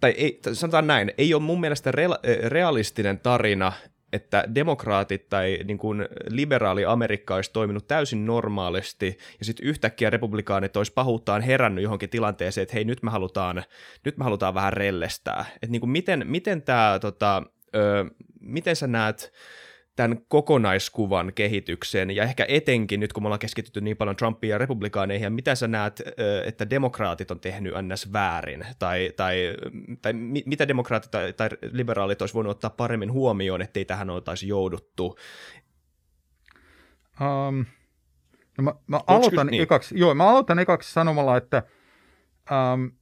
tai ei, sanotaan näin, ei ole mun mielestä re- realistinen tarina, että demokraatit tai niin kuin liberaali Amerikka olisi toiminut täysin normaalisti, ja sitten yhtäkkiä republikaanit olisi pahuuttaan herännyt johonkin tilanteeseen, että hei, nyt me halutaan, nyt me halutaan vähän rellestää. Että niin kuin miten, miten tämä, tota, miten sä näet, tämän kokonaiskuvan kehityksen, ja ehkä etenkin nyt, kun me ollaan keskitytty niin paljon Trumpiin ja republikaaneihin, ja mitä sä näet, että demokraatit on tehnyt ns. väärin, tai, tai, tai mitä demokraatit tai, tai liberaalit olisi voinut ottaa paremmin huomioon, ettei tähän oltaisi jouduttu? Um, no mä, mä, aloitan niin? ekaksi, joo, mä aloitan ekaksi sanomalla, että um,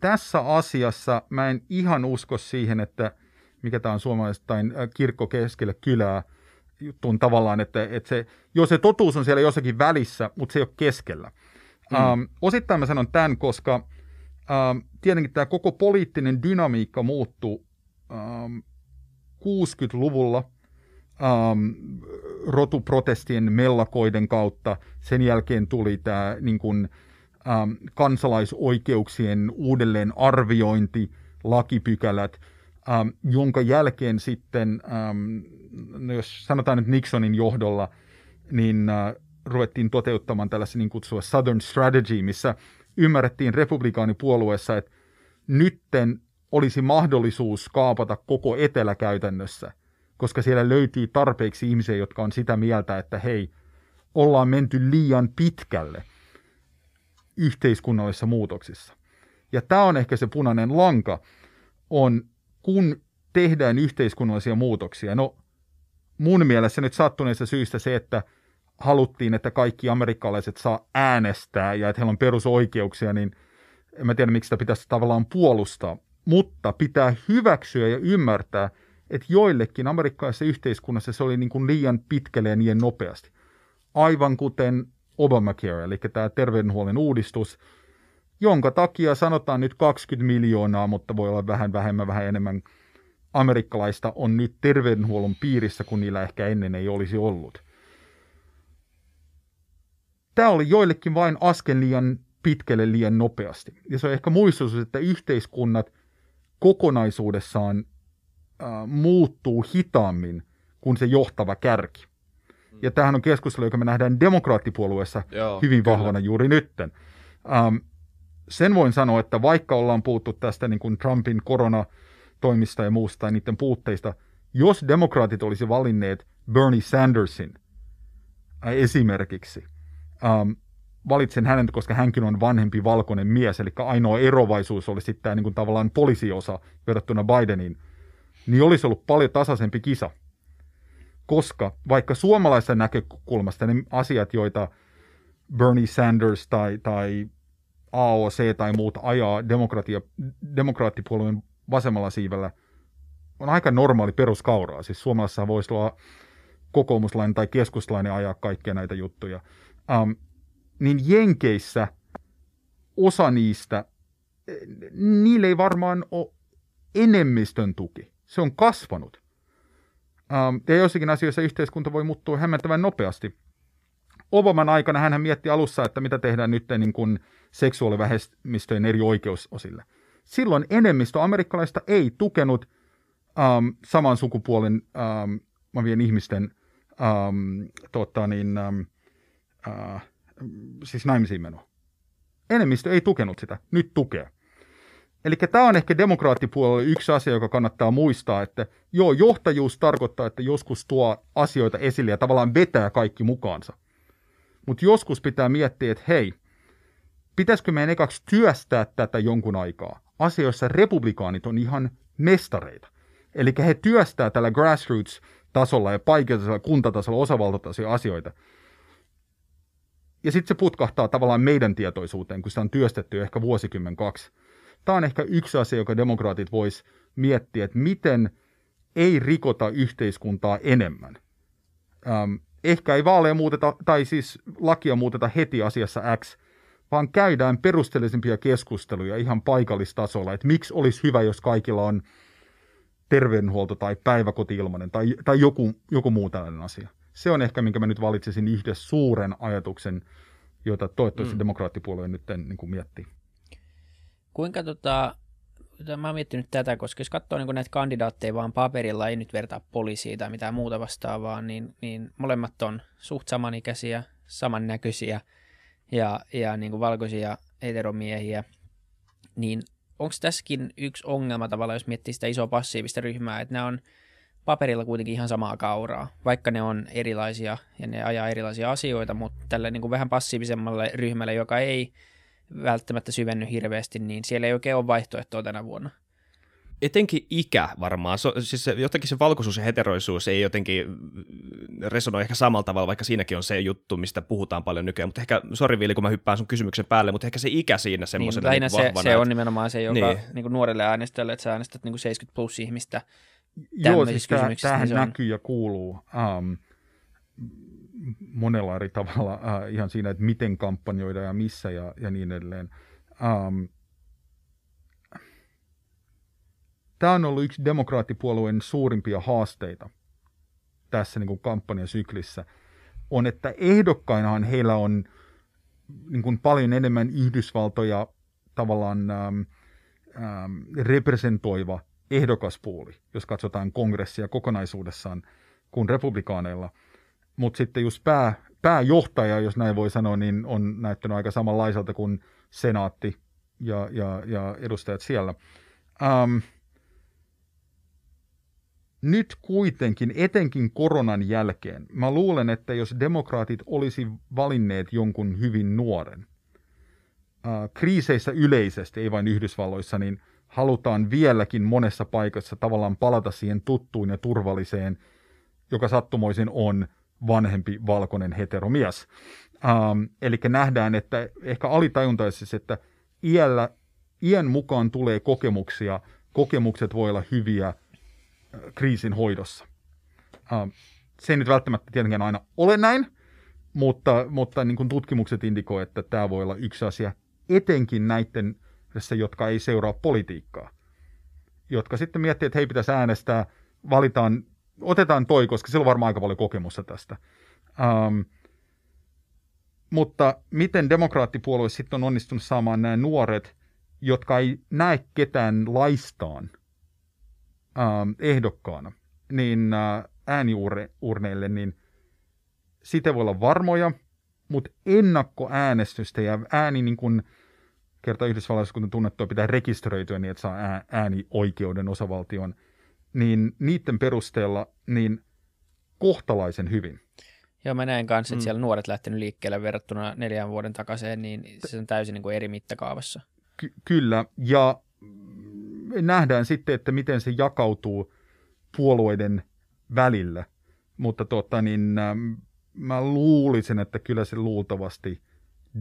tässä asiassa mä en ihan usko siihen, että – mikä tämä on suomalaistain äh, kirkko keskelle kylää juttuun tavallaan, että, että se, jo se totuus on siellä jossakin välissä, mutta se ei ole keskellä. Mm. Ähm, osittain mä sanon tämän, koska ähm, tietenkin tämä koko poliittinen dynamiikka muuttui ähm, 60-luvulla ähm, rotuprotestien mellakoiden kautta. Sen jälkeen tuli tämä niin kuin, ähm, kansalaisoikeuksien uudelleen arviointi, lakipykälät – ähm, jonka jälkeen sitten, ähm, no jos sanotaan nyt Nixonin johdolla, niin äh, ruvettiin toteuttamaan tällaisen niin kutsua Southern Strategy, missä ymmärrettiin republikaanipuolueessa, että nytten olisi mahdollisuus kaapata koko etelä käytännössä, koska siellä löytyy tarpeeksi ihmisiä, jotka on sitä mieltä, että hei, ollaan menty liian pitkälle yhteiskunnallisissa muutoksissa. Ja tämä on ehkä se punainen lanka, on kun tehdään yhteiskunnallisia muutoksia, no mun mielestä nyt sattuneessa syystä se, että haluttiin, että kaikki amerikkalaiset saa äänestää ja että heillä on perusoikeuksia, niin en mä tiedä, miksi sitä pitäisi tavallaan puolustaa. Mutta pitää hyväksyä ja ymmärtää, että joillekin amerikkalaisessa yhteiskunnassa se oli niin kuin liian pitkälle ja niin nopeasti. Aivan kuten Obamacare, eli tämä terveydenhuollon uudistus, jonka takia sanotaan nyt 20 miljoonaa, mutta voi olla vähän vähemmän, vähän enemmän amerikkalaista on nyt terveydenhuollon piirissä, kun niillä ehkä ennen ei olisi ollut. Tämä oli joillekin vain askel liian pitkälle liian nopeasti. Ja se on ehkä muistutus, että yhteiskunnat kokonaisuudessaan äh, muuttuu hitaammin kuin se johtava kärki. Ja tämähän on keskustelu, joka me nähdään demokraattipuolueessa Joo, hyvin kyllä. vahvana juuri nytten. Ähm, sen voin sanoa, että vaikka ollaan puhuttu tästä niin kuin Trumpin koronatoimista ja muusta tai niiden puutteista, jos demokraatit olisi valinneet Bernie Sandersin äh, esimerkiksi, ähm, valitsen hänen, koska hänkin on vanhempi valkoinen mies, eli ainoa erovaisuus oli sitten tämä niin kuin tavallaan poliisiosa verrattuna Bideniin, niin olisi ollut paljon tasaisempi kisa. Koska vaikka suomalaisen näkökulmasta ne asiat, joita Bernie Sanders tai, tai AOC tai muut ajaa demokratia, demokraattipuolueen vasemmalla siivellä, on aika normaali peruskauraa. Siis Suomessa voisi olla kokoomuslainen tai keskuslainen ajaa kaikkia näitä juttuja. Um, niin Jenkeissä osa niistä, niille ei varmaan ole enemmistön tuki. Se on kasvanut. Um, ja joissakin asioissa yhteiskunta voi muuttua hämmentävän nopeasti. Obaman aikana hän mietti alussa, että mitä tehdään nyt niin kuin seksuaalivähemmistöjen eri oikeusosille. Silloin enemmistö amerikkalaista ei tukenut um, saman sukupuolen um, ihmisten um, tota niin, um, uh, siis naimisiin meno. Enemmistö ei tukenut sitä, nyt tukee. Eli tämä on ehkä demokraattipuolelle yksi asia, joka kannattaa muistaa, että joo, johtajuus tarkoittaa, että joskus tuo asioita esille ja tavallaan vetää kaikki mukaansa. Mutta joskus pitää miettiä, että hei, pitäisikö meidän ekaksi työstää tätä jonkun aikaa? Asioissa republikaanit on ihan mestareita. Eli he työstää tällä grassroots-tasolla ja paikallisella kuntatasolla, osavaltatasolla asioita. Ja sitten se putkahtaa tavallaan meidän tietoisuuteen, kun sitä on työstetty ehkä vuosikymmen kaksi. Tämä on ehkä yksi asia, joka demokraatit vois miettiä, että miten ei rikota yhteiskuntaa enemmän. Ehkä ei vaaleja muuteta, tai siis lakia muuteta heti asiassa X, vaan käydään perusteellisempia keskusteluja ihan paikallistasolla, että miksi olisi hyvä, jos kaikilla on terveydenhuolto tai päiväkoti ilmanen tai, tai joku, joku muu tällainen asia se on ehkä, minkä mä nyt valitsisin yhdessä suuren ajatuksen, jota toivottavasti mm. demokraattipuolue nyt niin kuin miettii. Kuinka tota, mä oon miettinyt tätä, koska jos katsoo niin näitä kandidaatteja vaan paperilla, ei nyt vertaa poliisiin tai mitään muuta vastaavaa, niin, niin molemmat on suht samanikäisiä, samannäköisiä ja, ja niin kuin valkoisia heteromiehiä, niin onko tässäkin yksi ongelma tavallaan, jos miettii sitä isoa passiivista ryhmää, että nämä on – paperilla kuitenkin ihan samaa kauraa, vaikka ne on erilaisia ja ne ajaa erilaisia asioita, mutta tälle niin kuin vähän passiivisemmalle ryhmälle, joka ei välttämättä syvenny hirveästi, niin siellä ei oikein ole vaihtoehtoa tänä vuonna. Etenkin ikä varmaan, so, siis se, jotenkin se valkoisuus ja heteroisuus ei jotenkin resonoi ehkä samalla tavalla, vaikka siinäkin on se juttu, mistä puhutaan paljon nykyään, mutta ehkä, sori Viili, kun mä hyppään sun kysymyksen päälle, mutta ehkä se ikä siinä semmoisena niin, niin se, se on nimenomaan se, joka niin. Niin kuin nuorelle äänestäjälle, että sä äänestät niin kuin 70 plus ihmistä, Joo, siis tämähän niin näkyy ja kuuluu um, monella eri tavalla uh, ihan siinä, että miten kampanjoida ja missä ja, ja niin edelleen. Um, tämä on ollut yksi demokraattipuolueen suurimpia haasteita tässä niin kuin kampanjasyklissä, on, että ehdokkainahan heillä on niin kuin paljon enemmän Yhdysvaltoja tavallaan um, um, representoiva – ehdokaspuoli, jos katsotaan kongressia kokonaisuudessaan, kuin republikaaneilla. Mutta sitten just pää, pääjohtaja, jos näin voi sanoa, niin on näyttänyt aika samanlaiselta kuin senaatti ja, ja, ja edustajat siellä. Um, nyt kuitenkin, etenkin koronan jälkeen, mä luulen, että jos demokraatit olisi valinneet jonkun hyvin nuoren, uh, kriiseissä yleisesti, ei vain Yhdysvalloissa, niin – halutaan vieläkin monessa paikassa tavallaan palata siihen tuttuun ja turvalliseen, joka sattumoisin on vanhempi valkoinen heteromies. Ähm, eli nähdään, että ehkä alitajuntaisesti, että iällä, iän mukaan tulee kokemuksia, kokemukset voi olla hyviä äh, kriisin hoidossa. Ähm, se ei nyt välttämättä tietenkään aina ole näin, mutta, mutta niin kuin tutkimukset indikoivat, että tämä voi olla yksi asia, etenkin näiden jotka ei seuraa politiikkaa. Jotka sitten miettii, että hei pitäisi äänestää, valitaan, otetaan toi, koska sillä on varmaan aika paljon kokemusta tästä. Um, mutta miten demokraattipuolue sitten on onnistunut saamaan nämä nuoret, jotka ei näe ketään laistaan um, ehdokkaana, niin uh, ääniurneille, niin siitä voi olla varmoja, mutta ennakkoäänestystä ja ääni niin kuin, kerta Yhdysvalloissa, kun tunnettua, pitää rekisteröityä niin, että saa äänioikeuden osavaltion, niin niiden perusteella niin kohtalaisen hyvin. Joo, mä näen kanssa, että mm. siellä nuoret lähtenyt liikkeelle verrattuna neljän vuoden takaisin, niin se on täysin niin kuin eri mittakaavassa. Ky- kyllä, ja nähdään sitten, että miten se jakautuu puolueiden välillä. Mutta tota, niin, mä luulisin, että kyllä se luultavasti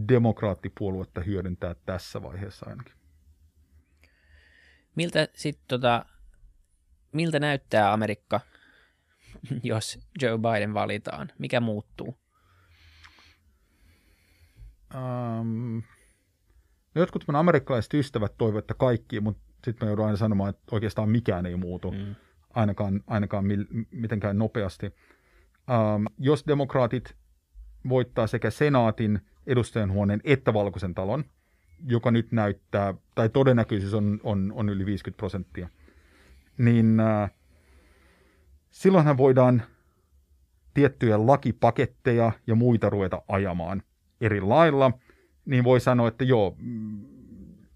demokraattipuoluetta hyödyntää tässä vaiheessa ainakin. Miltä, sit, tota, miltä näyttää Amerikka, jos Joe Biden valitaan? Mikä muuttuu? Um, no jotkut mun amerikkalaiset ystävät toivovat, että kaikki, mutta sitten mä joudun aina sanomaan, että oikeastaan mikään ei muutu, mm. ainakaan, ainakaan mil, mitenkään nopeasti. Um, jos demokraatit voittaa sekä senaatin, edustajanhuoneen että valkoisen talon, joka nyt näyttää, tai todennäköisyys on, on, on yli 50 prosenttia, niin äh, silloinhan voidaan tiettyjä lakipaketteja ja muita ruveta ajamaan eri lailla, niin voi sanoa, että joo, mm,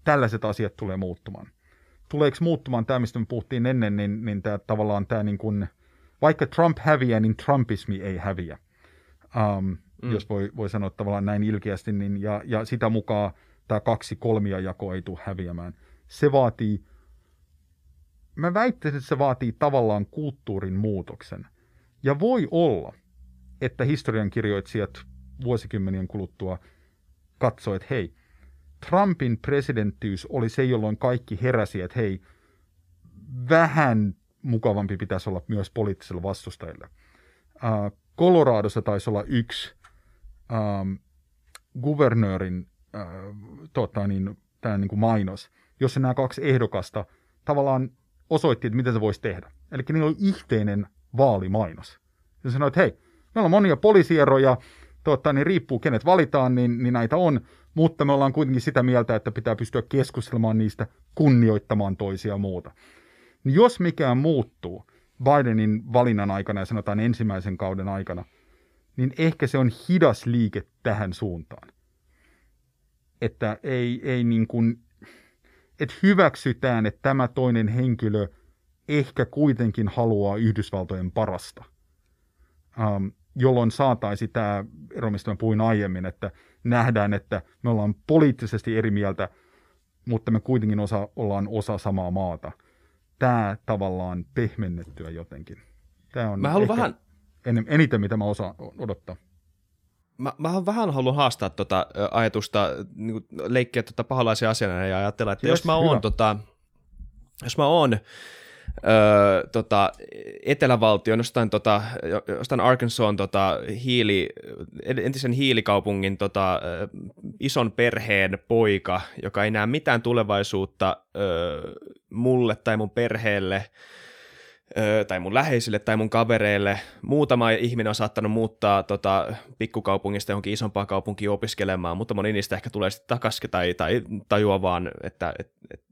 tällaiset asiat tulee muuttumaan. Tuleeko muuttumaan tämä, mistä me puhuttiin ennen, niin, niin tämä tavallaan tämä niin kuin, vaikka Trump häviää, niin Trumpismi ei häviä. Um, mm. Jos voi, voi sanoa tavallaan näin ilkeästi, niin, ja, ja sitä mukaan tämä kaksi kolmia jako ei tule häviämään. Se vaatii, mä väittäisin, että se vaatii tavallaan kulttuurin muutoksen. Ja voi olla, että historiankirjoitsijat vuosikymmenien kuluttua katsoivat, että hei, Trumpin presidenttiys oli se, jolloin kaikki heräsi, että hei, vähän mukavampi pitäisi olla myös poliittisilla vastustajilla. Uh, Coloradossa taisi olla yksi um, guvernöörin uh, tota, niin, tämä niin kuin mainos, jossa nämä kaksi ehdokasta tavallaan osoitti, että miten se voisi tehdä. Eli niillä oli yhteinen vaalimainos. Ja sanoi, että hei, meillä on monia poliisieroja, tota, niin riippuu kenet valitaan, niin, niin näitä on, mutta me ollaan kuitenkin sitä mieltä, että pitää pystyä keskustelemaan niistä, kunnioittamaan toisia muuta. Niin jos mikään muuttuu Bidenin valinnan aikana ja sanotaan ensimmäisen kauden aikana, niin ehkä se on hidas liike tähän suuntaan. Että ei, ei niin kuin, että hyväksytään, että tämä toinen henkilö ehkä kuitenkin haluaa Yhdysvaltojen parasta. Um, jolloin saataisi tämä ero, mistä puhuin aiemmin, että nähdään, että me ollaan poliittisesti eri mieltä, mutta me kuitenkin osa, ollaan osa samaa maata. Tämä tavallaan pehmennettyä jotenkin. Tämä on mä haluan vähän... en, eniten, mitä mä osaan odottaa. Mä, mä vähän haluan haastaa tota ajatusta, niin leikkiä tota pahalaisia asiana ja ajatella, että yes, jos mä oon, tota, jos mä oon öö, tota, etelävaltion, jostain, tota, jostain Arkansasin tota, hiili, entisen hiilikaupungin tota, ison perheen poika, joka ei näe mitään tulevaisuutta öö, mulle tai mun perheelle, tai mun läheisille tai mun kavereille. Muutama ihminen on saattanut muuttaa tota, pikkukaupungista johonkin isompaan kaupunkiin opiskelemaan, mutta moni niistä ehkä tulee sitten takaisin tai, tai tajua vaan, että et, et,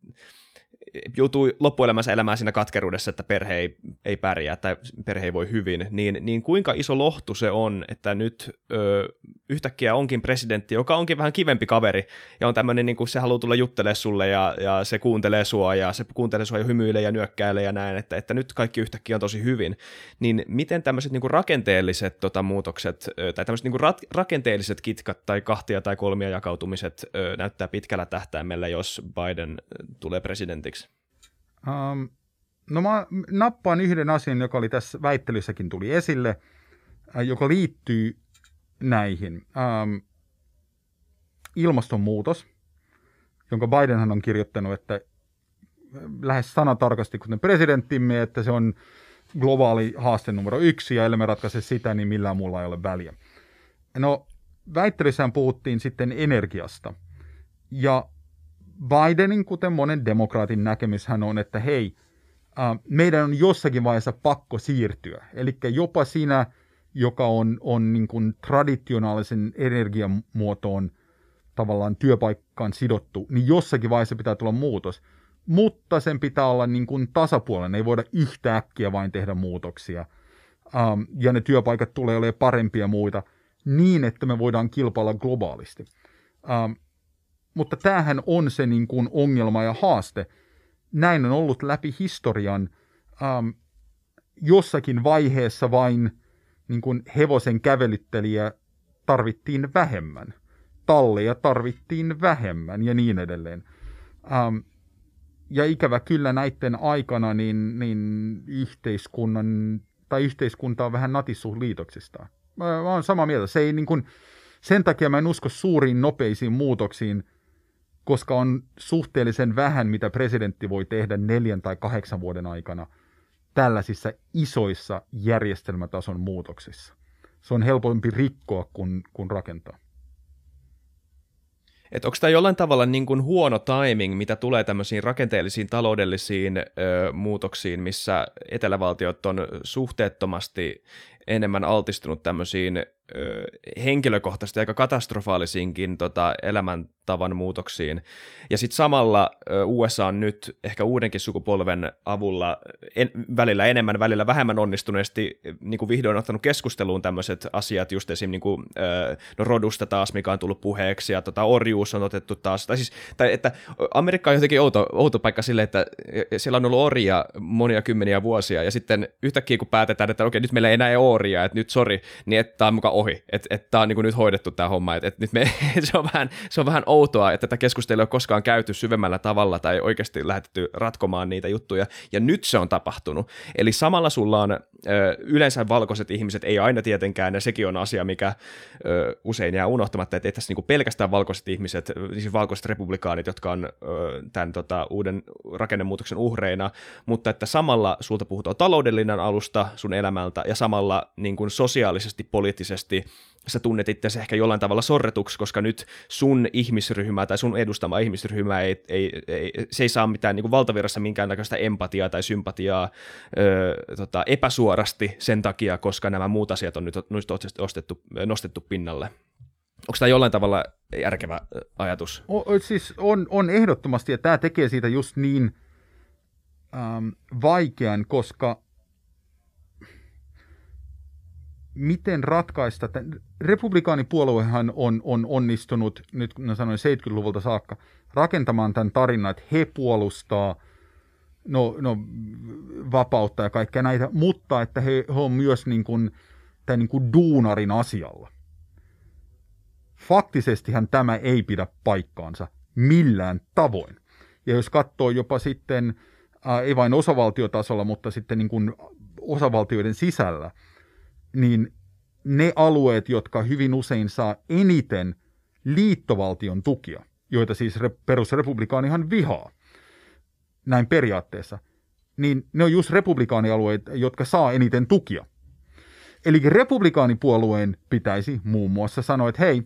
joutuu loppuelämänsä elämään siinä katkeruudessa, että perhe ei, ei pärjää tai perhe ei voi hyvin, niin, niin kuinka iso lohtu se on, että nyt ö, yhtäkkiä onkin presidentti, joka onkin vähän kivempi kaveri ja on tämmöinen, niin kuin se haluaa tulla juttelemaan sulle ja, ja se kuuntelee sua ja se kuuntelee sua ja hymyilee ja nyökkäilee ja näin, että, että nyt kaikki yhtäkkiä on tosi hyvin, niin miten tämmöiset niin kuin rakenteelliset tota, muutokset tai tämmöiset niin kuin rat, rakenteelliset kitkat tai kahtia tai kolmia jakautumiset ö, näyttää pitkällä tähtäimellä, jos Biden tulee presidentiksi? Um, no mä nappaan yhden asian, joka oli tässä väittelyssäkin tuli esille, äh, joka liittyy näihin. Um, ilmastonmuutos, jonka Bidenhan on kirjoittanut, että äh, lähes sanatarkasti kuten presidenttimme, että se on globaali haaste numero yksi, ja ellei me ratkaise sitä, niin millään muulla ei ole väliä. No, väittelysään puhuttiin sitten energiasta. Ja Bidenin, kuten monen demokraatin näkemyshän on, että hei, äh, meidän on jossakin vaiheessa pakko siirtyä. Eli jopa siinä, joka on, on niin kuin traditionaalisen energiamuotoon tavallaan työpaikkaan sidottu, niin jossakin vaiheessa pitää tulla muutos. Mutta sen pitää olla niin kuin tasapuolinen, ei voida yhtäkkiä vain tehdä muutoksia. Ähm, ja ne työpaikat tulee olemaan parempia muita niin, että me voidaan kilpailla globaalisti. Ähm, mutta tämähän on se niin kuin ongelma ja haaste. Näin on ollut läpi historian. Ähm, jossakin vaiheessa vain niin kuin hevosen kävelyttelijä tarvittiin vähemmän, talleja tarvittiin vähemmän ja niin edelleen. Ähm, ja ikävä kyllä näiden aikana niin, niin yhteiskunnan, tai yhteiskunta on vähän natissu liitoksistaan. Mä, mä olen samaa mieltä. Se ei niin kuin, sen takia mä en usko suuriin nopeisiin muutoksiin, koska on suhteellisen vähän, mitä presidentti voi tehdä neljän tai kahdeksan vuoden aikana tällaisissa isoissa järjestelmätason muutoksissa. Se on helpompi rikkoa kuin, kuin rakentaa. Et onko tämä jollain tavalla niin kuin huono timing, mitä tulee tämmöisiin rakenteellisiin taloudellisiin ö, muutoksiin, missä etelävaltiot on suhteettomasti enemmän altistunut tämmöisiin ö, henkilökohtaisesti aika katastrofaalisiinkin tota, elämäntavan muutoksiin. Ja sitten samalla ö, USA on nyt ehkä uudenkin sukupolven avulla en, välillä enemmän, välillä vähemmän onnistuneesti niin kuin vihdoin ottanut keskusteluun tämmöiset asiat, just esim. Niin kuin, ö, no rodusta taas, mikä on tullut puheeksi, ja tota, orjuus on otettu taas. Tai siis, tai, että Amerikka on jotenkin outo, outo paikka sille, että siellä on ollut orja monia kymmeniä vuosia, ja sitten yhtäkkiä kun päätetään, että okei, nyt meillä ei enää ole orjia, että nyt sori, niin että tämä on mukaan ohi, että, että tämä on niin nyt hoidettu tämä homma, että, että nyt me, se, on vähän, se on vähän outoa, että tätä keskustelua ei ole koskaan käyty syvemmällä tavalla tai oikeasti lähetetty ratkomaan niitä juttuja, ja nyt se on tapahtunut. Eli samalla sulla on ö, yleensä valkoiset ihmiset, ei aina tietenkään, ja sekin on asia, mikä ö, usein jää unohtamatta, että ei tässä niin pelkästään valkoiset ihmiset, siis valkoiset republikaanit, jotka on ö, tämän tota, uuden rakennemuutoksen uhreina, mutta että samalla sulta puhutaan taloudellinen alusta sun elämältä, ja samalla niin kuin sosiaalisesti, poliittisesti sä tunnet itse ehkä jollain tavalla sorretuksi, koska nyt sun ihmisryhmä tai sun edustama ihmisryhmä ei, ei, ei se ei saa mitään niin kuin valtavirrassa minkäännäköistä empatiaa tai sympatiaa ö, tota, epäsuorasti sen takia, koska nämä muut asiat on nyt, ostettu, nostettu pinnalle. Onko tämä jollain tavalla järkevä ajatus? O, siis on, on ehdottomasti, ja tämä tekee siitä just niin vaikean, koska miten ratkaista, republikaanipuoluehan on, on onnistunut, nyt kun sanoin 70-luvulta saakka, rakentamaan tämän tarinan, että he puolustaa no, no, vapautta ja kaikkea näitä, mutta että he, he on myös niin kuin, tämän niin kuin duunarin asialla. Faktisestihan tämä ei pidä paikkaansa millään tavoin. Ja jos katsoo jopa sitten, ää, ei vain osavaltiotasolla, mutta sitten niin kuin osavaltioiden sisällä, niin ne alueet, jotka hyvin usein saa eniten liittovaltion tukia, joita siis perusrepublikaanihan vihaa, näin periaatteessa, niin ne on just republikaanialueet, jotka saa eniten tukia. Eli republikaanipuolueen pitäisi muun muassa sanoa, että hei,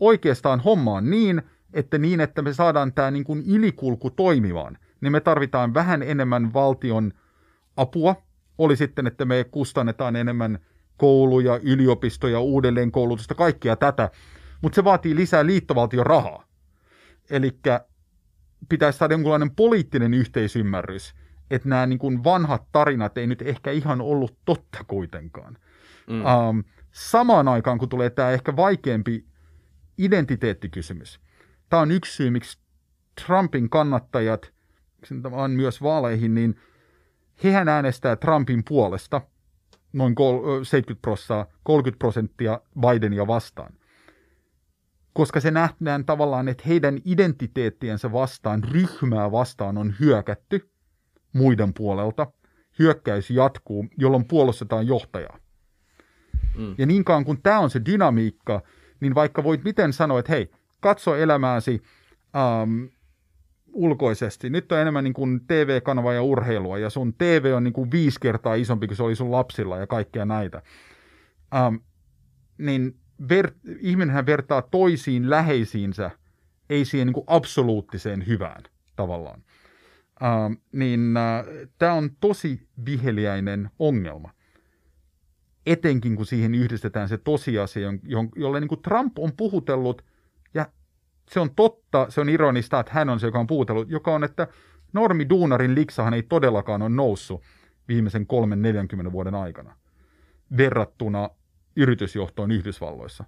oikeastaan homma on niin, että niin, että me saadaan tämä niin kuin ylikulku toimimaan, niin me tarvitaan vähän enemmän valtion apua. Oli sitten, että me kustannetaan enemmän kouluja, yliopistoja, uudelleenkoulutusta, kaikkea tätä, mutta se vaatii lisää liittovaltion rahaa. Eli pitäisi saada jonkunlainen poliittinen yhteisymmärrys, että nämä niin kuin vanhat tarinat ei nyt ehkä ihan ollut totta kuitenkaan. Mm. Um, samaan aikaan, kun tulee tämä ehkä vaikeampi identiteettikysymys. Tämä on yksi syy, miksi Trumpin kannattajat, on myös vaaleihin, niin hehän äänestää Trumpin puolesta – noin 70 prosenttia, 30 prosenttia Bidenia vastaan. Koska se nähdään tavallaan, että heidän identiteettiensä vastaan, ryhmää vastaan on hyökätty muiden puolelta. Hyökkäys jatkuu, jolloin puolustetaan johtajaa. Mm. Ja niin kauan kun tämä on se dynamiikka, niin vaikka voit miten sanoa, että hei, katso elämääsi ähm, ulkoisesti. Nyt on enemmän niin kuin TV-kanava ja urheilua, ja sun TV on niin kuin viisi kertaa isompi kuin se oli sun lapsilla ja kaikkea näitä. Ähm, niin ver- ihminenhän vertaa toisiin läheisiinsä, ei siihen niin kuin absoluuttiseen hyvään tavallaan. Ähm, niin äh, tämä on tosi viheliäinen ongelma. Etenkin kun siihen yhdistetään se tosiasia, jolle niin kuin Trump on puhutellut – se on totta, se on ironista, että hän on se, joka on puutellut, joka on, että normi duunarin liksahan ei todellakaan ole noussut viimeisen 3-40 vuoden aikana verrattuna yritysjohtoon Yhdysvalloissa,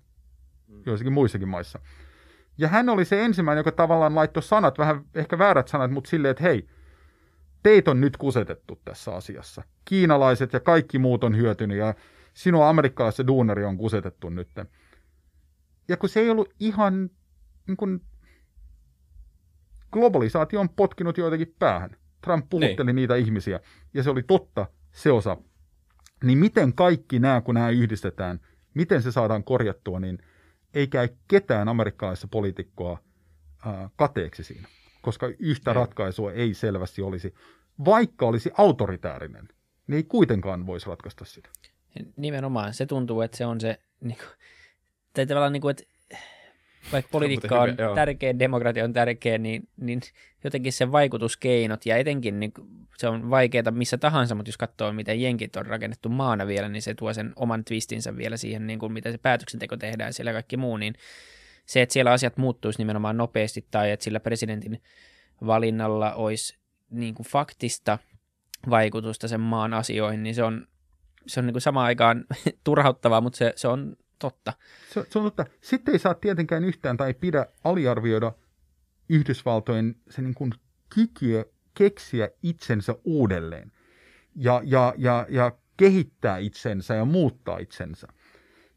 mm. joissakin muissakin maissa. Ja hän oli se ensimmäinen, joka tavallaan laittoi sanat, vähän ehkä väärät sanat, mutta silleen, että hei, teitä on nyt kusetettu tässä asiassa. Kiinalaiset ja kaikki muut on hyötynyt ja sinua amerikkalaisessa duunari on kusetettu nyt. Ja kun se ei ollut ihan, niin kuin, globalisaatio on potkinut joitakin päähän. Trump puhutteli niin. niitä ihmisiä, ja se oli totta, se osa. Niin miten kaikki nämä, kun nämä yhdistetään, miten se saadaan korjattua, niin ei käy ketään amerikkalaisessa poliitikkoa ää, kateeksi siinä, koska yhtä ei. ratkaisua ei selvästi olisi. Vaikka olisi autoritäärinen, niin ei kuitenkaan voisi ratkaista sitä. Nimenomaan, se tuntuu, että se on se, niin kuin, tai tavallaan niin kuin, että vaikka politiikka on hyvä, tärkeä, demokratia on tärkeä, niin, niin jotenkin se vaikutuskeinot ja etenkin niin se on vaikeaa missä tahansa, mutta jos katsoo, miten jenkit on rakennettu maana vielä, niin se tuo sen oman twistinsä vielä siihen, niin kuin miten se päätöksenteko tehdään siellä kaikki muu, niin se, että siellä asiat muuttuisi nimenomaan nopeasti tai että sillä presidentin valinnalla olisi niin kuin faktista vaikutusta sen maan asioihin, niin se on, se on niin kuin samaan aikaan turhauttavaa, mutta se, se on totta. Se, se on totta. Sitten ei saa tietenkään yhtään tai pidä aliarvioida Yhdysvaltojen se niin kuin kykyä keksiä itsensä uudelleen ja, ja, ja, ja kehittää itsensä ja muuttaa itsensä.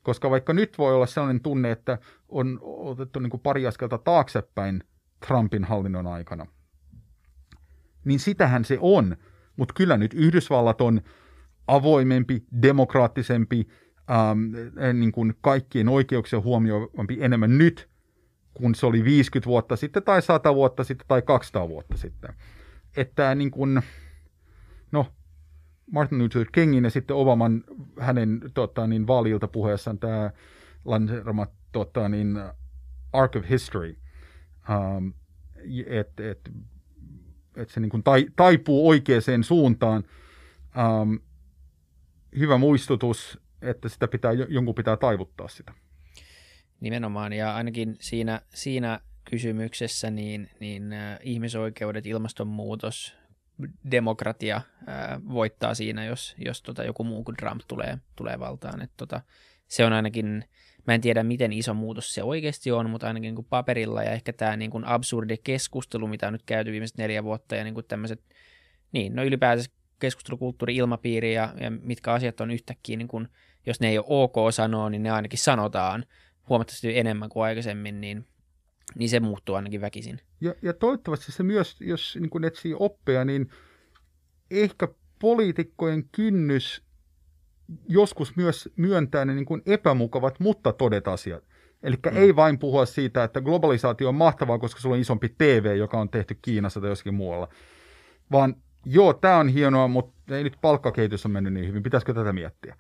Koska vaikka nyt voi olla sellainen tunne, että on otettu niin kuin pari askelta taaksepäin Trumpin hallinnon aikana, niin sitähän se on. Mutta kyllä nyt Yhdysvallat on avoimempi, demokraattisempi, ähm, niin kuin kaikkien oikeuksia huomioivampi enemmän nyt, kun se oli 50 vuotta sitten tai 100 vuotta sitten tai 200 vuotta sitten. Että niin kuin, no, Martin Luther Kingin ja sitten Obaman hänen tota, niin, vaaliilta puheessaan tämä lanseerama tota, niin, Arc of History, ähm, että et, et se niin kuin tai, taipuu oikeaan suuntaan. Ähm, hyvä muistutus että sitä pitää, jonkun pitää taivuttaa sitä. Nimenomaan, ja ainakin siinä, siinä kysymyksessä niin, niin äh, ihmisoikeudet, ilmastonmuutos, demokratia äh, voittaa siinä, jos, jos tota, joku muu kuin Trump tulee, tulee valtaan. Et, tota, se on ainakin, mä en tiedä miten iso muutos se oikeasti on, mutta ainakin niin kuin paperilla ja ehkä tämä niin kuin absurdi keskustelu, mitä on nyt käyty viimeiset neljä vuotta ja niin kuin tämmöiset, niin no ylipäänsä keskustelukulttuuri, ilmapiiri ja, ja mitkä asiat on yhtäkkiä niin kuin jos ne ei ole ok sanoa, niin ne ainakin sanotaan huomattavasti enemmän kuin aikaisemmin, niin, niin se muuttuu ainakin väkisin. Ja, ja toivottavasti se myös, jos niin kuin etsii oppeja, niin ehkä poliitikkojen kynnys joskus myös myöntää ne niin kuin epämukavat, mutta todet asiat. Eli mm. ei vain puhua siitä, että globalisaatio on mahtavaa, koska sulla on isompi TV, joka on tehty Kiinassa tai jossakin muualla. Vaan joo, tämä on hienoa, mutta ei nyt palkkakehitys on mennyt niin hyvin. Pitäisikö tätä miettiä?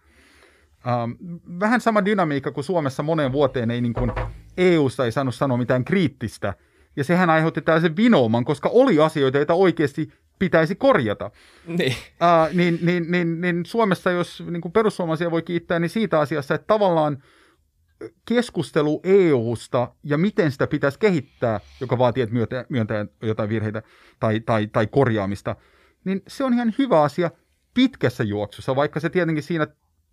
Ähm, vähän sama dynamiikka kuin Suomessa moneen vuoteen ei niin kuin EU-sta ei saanut sanoa mitään kriittistä. Ja sehän aiheutti tällaisen vinouman, koska oli asioita, joita oikeasti pitäisi korjata. Niin. Uh, niin, niin, niin, niin Suomessa, jos niin kuin perussuomalaisia voi kiittää, niin siitä asiassa, että tavallaan keskustelu EU-sta ja miten sitä pitäisi kehittää, joka vaatii, että myöntää, myöntää jotain virheitä tai, tai, tai korjaamista, niin se on ihan hyvä asia pitkässä juoksussa, vaikka se tietenkin siinä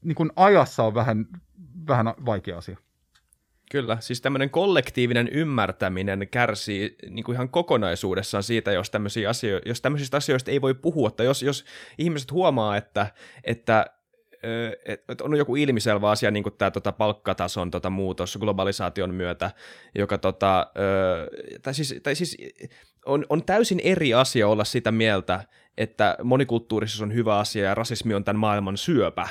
niin kuin ajassa on vähän, vähän vaikea asia. Kyllä, siis tämmöinen kollektiivinen ymmärtäminen kärsii niin kuin ihan kokonaisuudessaan siitä, jos, tämmöisiä asio- jos tämmöisistä asioista ei voi puhua, tai jos, jos ihmiset huomaa, että, että että on joku ilmiselvä asia, niin kuin tämä tota, palkkatason tota, muutos globalisaation myötä, joka tota, tai siis, tai siis on, on täysin eri asia olla sitä mieltä, että monikulttuurisuus on hyvä asia ja rasismi on tämän maailman syöpä.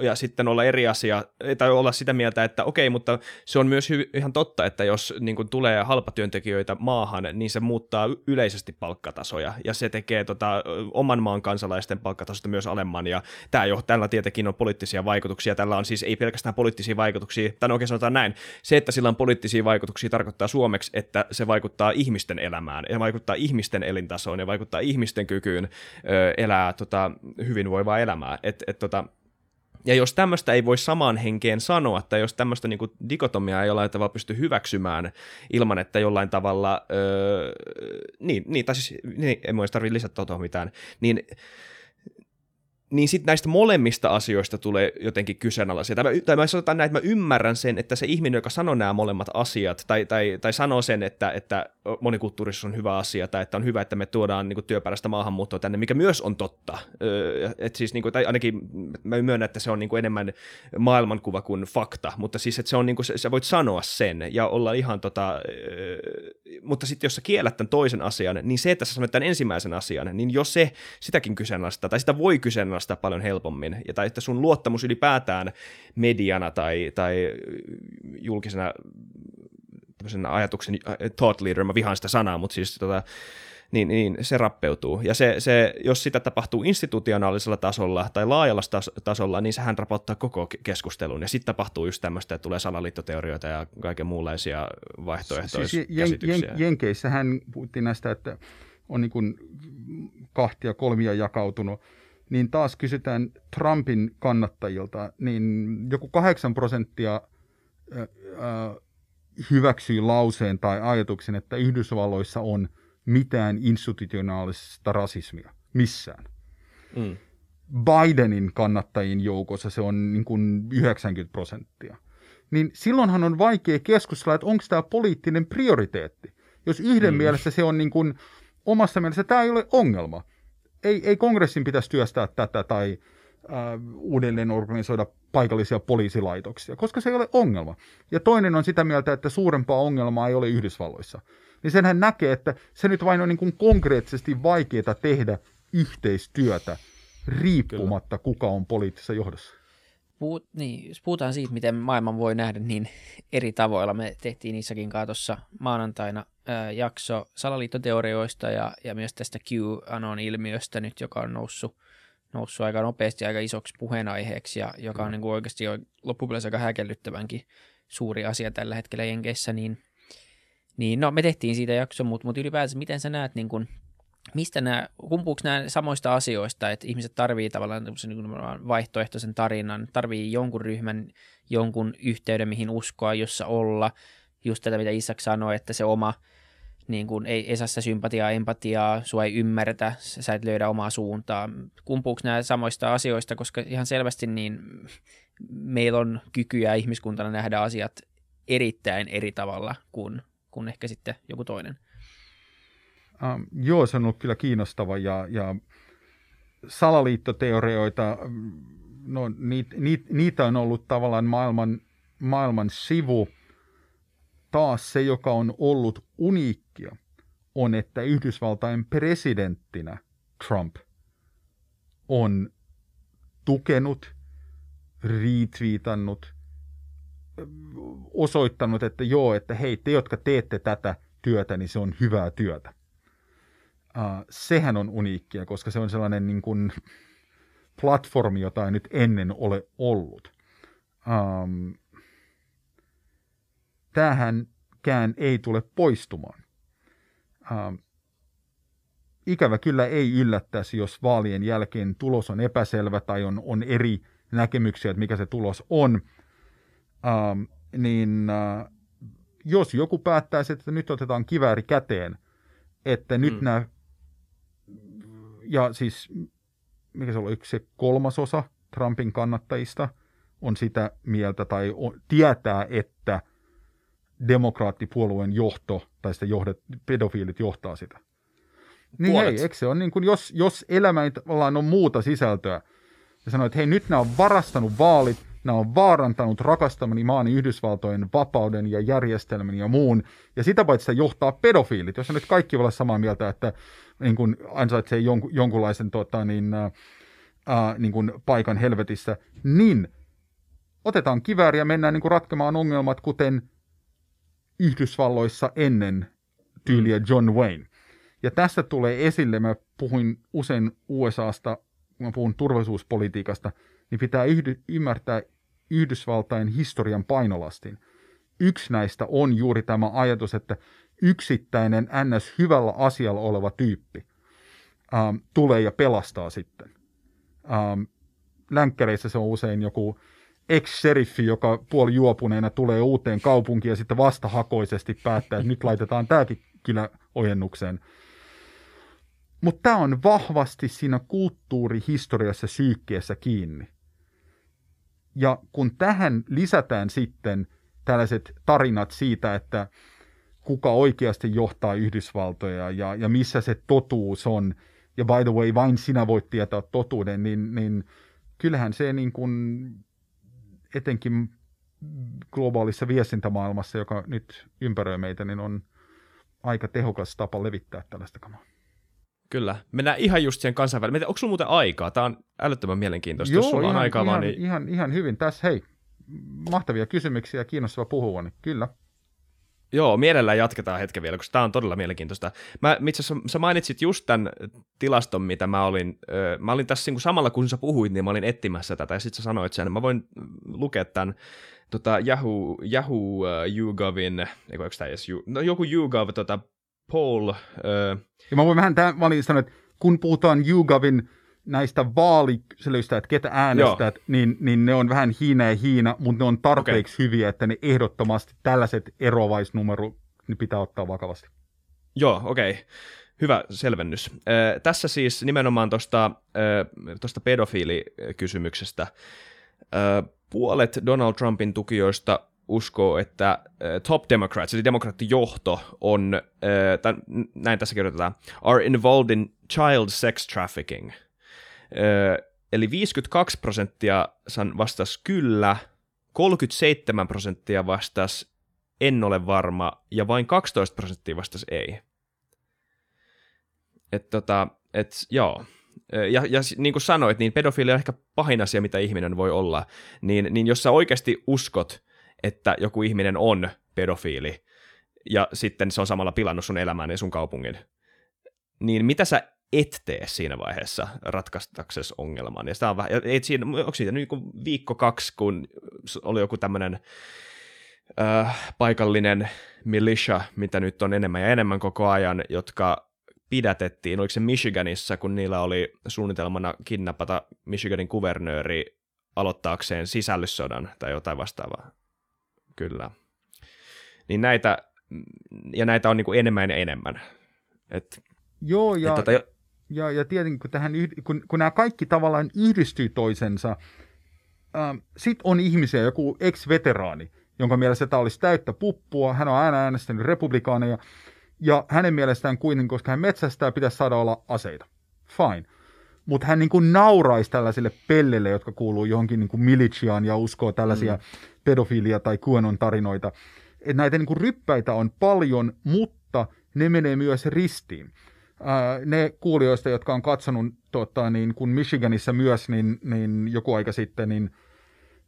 Ja sitten olla eri asia, tai olla sitä mieltä, että okei, mutta se on myös hy- ihan totta, että jos niin kuin tulee halpatyöntekijöitä maahan, niin se muuttaa yleisesti palkkatasoja, ja se tekee tota, oman maan kansalaisten palkkatasosta myös alemman, ja tämä jo, tällä tietenkin on poliittisia vaikutuksia, tällä on siis ei pelkästään poliittisia vaikutuksia, tai no oikein sanotaan näin, se, että sillä on poliittisia vaikutuksia tarkoittaa suomeksi, että se vaikuttaa ihmisten elämään, ja vaikuttaa ihmisten elintasoon, ja vaikuttaa ihmisten kykyyn kykyyn ö, elää tota, hyvinvoivaa elämää. Et, et, tota, ja jos tämmöistä ei voi samaan henkeen sanoa, tai jos tämmöistä niin kuin dikotomiaa ei jollain tavalla pysty hyväksymään ilman, että jollain tavalla, öö, niin, niin, tai siis niin, ei tarvitse lisätä tuohon mitään, niin niin sitten näistä molemmista asioista tulee jotenkin kyseenalaisia. Tai mä, tai mä sanotaan näin, että mä ymmärrän sen, että se ihminen, joka sanoo nämä molemmat asiat, tai, tai, tai sanoo sen, että, että monikulttuurisuus on hyvä asia, tai että on hyvä, että me tuodaan niin työperäistä maahanmuuttoa tänne, mikä myös on totta. Et siis, niin kuin, tai ainakin mä myönnän, että se on niin kuin, enemmän maailmankuva kuin fakta, mutta siis, että se on, niin kuin, sä voit sanoa sen ja olla ihan tota, mutta sitten jos sä kiellät tämän toisen asian, niin se, että sä sanoit tämän ensimmäisen asian, niin jos se sitäkin kyseenalaistaa, tai sitä voi kyseenalaistaa paljon helpommin, ja tai että sun luottamus ylipäätään mediana tai, tai julkisena ajatuksen thought leader, mä vihaan sitä sanaa, mutta siis tota, niin, niin se rappeutuu. Ja se, se, jos sitä tapahtuu institutionaalisella tasolla tai laajalla tasolla, niin sehän rapauttaa koko keskustelun. Ja sitten tapahtuu just tämmöistä, että tulee salaliittoteorioita ja kaiken muunlaisia vaihtoehtoisia siis käsityksiä. Jen, Jenkeissähän puhuttiin näistä, että on niin kahtia kolmia jakautunut, niin taas kysytään Trumpin kannattajilta, niin joku kahdeksan prosenttia hyväksyy lauseen tai ajatuksen, että Yhdysvalloissa on – mitään institutionaalista rasismia missään. Mm. Bidenin kannattajien joukossa se on niin kuin 90 prosenttia. Niin silloinhan on vaikea keskustella, että onko tämä poliittinen prioriteetti. Jos yhden mm. mielestä se on niin kuin, omassa mielessä tämä ei ole ongelma. Ei, ei kongressin pitäisi työstää tätä tai äh, uudelleen organisoida paikallisia poliisilaitoksia, koska se ei ole ongelma. Ja toinen on sitä mieltä, että suurempaa ongelmaa ei ole Yhdysvalloissa niin senhän näkee, että se nyt vain on niin kuin konkreettisesti vaikeaa tehdä yhteistyötä riippumatta Kyllä. kuka on poliittisessa johdossa. Puhut, niin, jos puhutaan siitä, miten maailman voi nähdä niin eri tavoilla, me tehtiin niissäkin tuossa maanantaina ää, jakso salaliittoteorioista ja, ja myös tästä QAnon-ilmiöstä nyt, joka on noussut, noussut aika nopeasti aika isoksi puheenaiheeksi ja joka on niin kuin oikeasti jo loppupeleissä aika häkellyttävänkin suuri asia tällä hetkellä Jenkeissä, niin – niin, no me tehtiin siitä jakso, mutta, mutta ylipäänsä miten sä näet, niin kun, mistä nämä, kumpuuko nämä samoista asioista, että ihmiset tarvii tavallaan niin vaihtoehtoisen tarinan, tarvii jonkun ryhmän, jonkun yhteyden, mihin uskoa, jossa olla, just tätä, mitä Isak sanoi, että se oma, niin kuin, ei, ei saa sympatiaa, empatiaa, sua ei ymmärretä, sä et löydä omaa suuntaa. Kumpuuko nämä samoista asioista, koska ihan selvästi niin meillä on kykyä ihmiskuntana nähdä asiat erittäin eri tavalla kuin kuin ehkä sitten joku toinen. Um, joo, se on ollut kyllä kiinnostava ja, ja salaliittoteorioita, no, niit, niit, niitä on ollut tavallaan maailman, maailman sivu. Taas se, joka on ollut uniikkia, on, että Yhdysvaltain presidenttinä Trump on tukenut, retweetannut – osoittanut, että joo, että hei, te, jotka teette tätä työtä, niin se on hyvää työtä. Uh, sehän on uniikkia, koska se on sellainen niin kuin, platformi, jota ei nyt ennen ole ollut. Um, tämähänkään ei tule poistumaan. Um, ikävä kyllä ei yllättäisi, jos vaalien jälkeen tulos on epäselvä tai on, on eri näkemyksiä, että mikä se tulos on – ähm, niin äh, jos joku päättäisi, että nyt otetaan kivääri käteen, että nyt mm. nämä, ja siis mikä se oli, yksi se kolmasosa Trumpin kannattajista on sitä mieltä tai on, tietää, että demokraattipuolueen johto tai sitä johdet, pedofiilit johtaa sitä. Niin Puolet. hei, eikö se on niin kuin, jos, jos elämä ei tavallaan on muuta sisältöä, ja sanoo, että hei, nyt nämä on varastanut vaalit, Nämä on vaarantanut rakastamani maani Yhdysvaltojen vapauden ja järjestelmän ja muun. Ja sitä paitsi se johtaa pedofiilit, jos nyt kaikki olla samaa mieltä, että niin kuin ansaitsee jonkun, jonkunlaisen tota, niin, ää, niin kuin paikan helvetissä, niin otetaan kivääri ja mennään niin kuin ratkemaan ongelmat, kuten Yhdysvalloissa ennen tyyliä mm. John Wayne. Ja tässä tulee esille, mä puhuin usein USAsta, kun mä puhun turvallisuuspolitiikasta, niin pitää yhdy, ymmärtää Yhdysvaltain historian painolastin. Yksi näistä on juuri tämä ajatus, että yksittäinen ns. hyvällä asialla oleva tyyppi ähm, tulee ja pelastaa sitten. Ähm, länkkäreissä se on usein joku ex-seriffi, joka puoli juopuneena tulee uuteen kaupunkiin ja sitten vastahakoisesti päättää, että nyt laitetaan tämäkin kyllä ojennukseen. Mutta tämä on vahvasti siinä kulttuurihistoriassa syykkeessä kiinni. Ja kun tähän lisätään sitten tällaiset tarinat siitä, että kuka oikeasti johtaa Yhdysvaltoja ja, ja missä se totuus on, ja by the way, vain sinä voit tietää totuuden, niin, niin kyllähän se niin kuin etenkin globaalissa viestintämaailmassa, joka nyt ympäröi meitä, niin on aika tehokas tapa levittää tällaista kamaa. Kyllä. Mennään ihan just siihen kansainväliseen. Onko sulla muuten aikaa? Tämä on älyttömän mielenkiintoista. Joo, Jos sulla ihan, on aikaa ihan, vaan, niin... ihan, ihan hyvin. Tässä hei, mahtavia kysymyksiä ja kiinnostava puhua, niin kyllä. Joo, mielellään jatketaan hetken vielä, koska tämä on todella mielenkiintoista. Mä, itse asiassa sä mainitsit just tämän tilaston, mitä mä olin, ö, mä olin tässä niin samalla kun sä puhuit, niin mä olin etsimässä tätä, ja sitten sä sanoit sen, mä voin lukea tämän tota, Yahoo, Yahoo uh, YouGovin, eikö tämä edes, no joku YouGov, tota, poll. Ö, ja mä voin vähän tämän, mä olin sanonut, että kun puhutaan YouGovin näistä vaalikyselyistä, että ketä äänestät, niin, niin ne on vähän Hiina ja Hiina, mutta ne on tarpeeksi okay. hyviä, että ne ehdottomasti tällaiset eroavaisnumerot niin pitää ottaa vakavasti. Joo, okei. Okay. Hyvä selvennys. Äh, tässä siis nimenomaan tuosta äh, pedofiilikysymyksestä. Äh, puolet Donald Trumpin tukijoista uskoo, että äh, top Democrats, eli demokraattijohto, on, äh, tämän, näin tässä kirjoitetaan, are involved in child sex trafficking – eli 52 prosenttia vastasi kyllä, 37 prosenttia vastasi en ole varma, ja vain 12 prosenttia vastasi ei. Et tota, et joo. Ja, ja niin kuin sanoit, niin pedofiili on ehkä pahin asia, mitä ihminen voi olla. Niin, niin jos sä oikeasti uskot, että joku ihminen on pedofiili, ja sitten se on samalla pilannut sun elämän ja sun kaupungin, niin mitä sä et tee siinä vaiheessa ratkaistaksesi ongelman. Ja on vähän, et siinä, onko siitä nyt viikko kaksi, kun oli joku tämmöinen äh, paikallinen militia, mitä nyt on enemmän ja enemmän koko ajan, jotka pidätettiin, oliko se Michiganissa, kun niillä oli suunnitelmana kidnappata Michiganin kuvernööri aloittaakseen sisällyssodan tai jotain vastaavaa. Kyllä. Niin näitä, ja näitä on niin kuin enemmän ja enemmän. Et, Joo, ja, et tota, ja, ja tietenkin kun, tähän, kun, kun nämä kaikki tavallaan yhdistyy toisensa, ähm, sitten on ihmisiä, joku ex-veteraani, jonka mielestä tämä olisi täyttä puppua, hän on aina äänestänyt republikaaneja, ja hänen mielestään kuitenkin, koska hän metsästää, pitäisi saada olla aseita. Fine. Mutta hän niin kuin nauraisi tällaisille pelleille, jotka kuuluu johonkin niin kuin militiaan ja uskoo tällaisia mm. Pedofilia tai QAnon tarinoita. Et näitä niin kuin ryppäitä on paljon, mutta ne menee myös ristiin ne kuulijoista, jotka on katsonut tota, niin, kun Michiganissa myös, niin, niin joku aika sitten, niin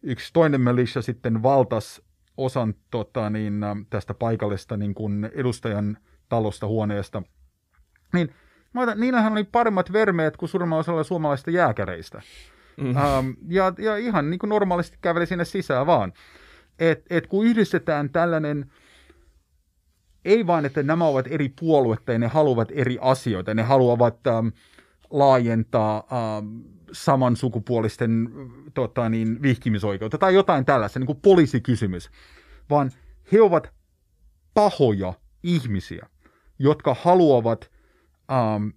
yksi toinen militia sitten valtas osan tota, niin, tästä paikallista niin kuin edustajan talosta huoneesta. Niin, mä niillähän oli paremmat vermeet kuin suurimmalla osalla suomalaisista jääkäreistä. Mm. Ähm, ja, ja ihan niin kuin normaalisti käveli sinne sisään vaan. Et, et kun yhdistetään tällainen ei vain, että nämä ovat eri puolueita ja ne haluavat eri asioita. Ne haluavat ähm, laajentaa ähm, samansukupuolisten tota, niin, vihkimisoikeutta tai jotain tällaista, niin kuin poliisikysymys. Vaan he ovat pahoja ihmisiä, jotka haluavat ähm,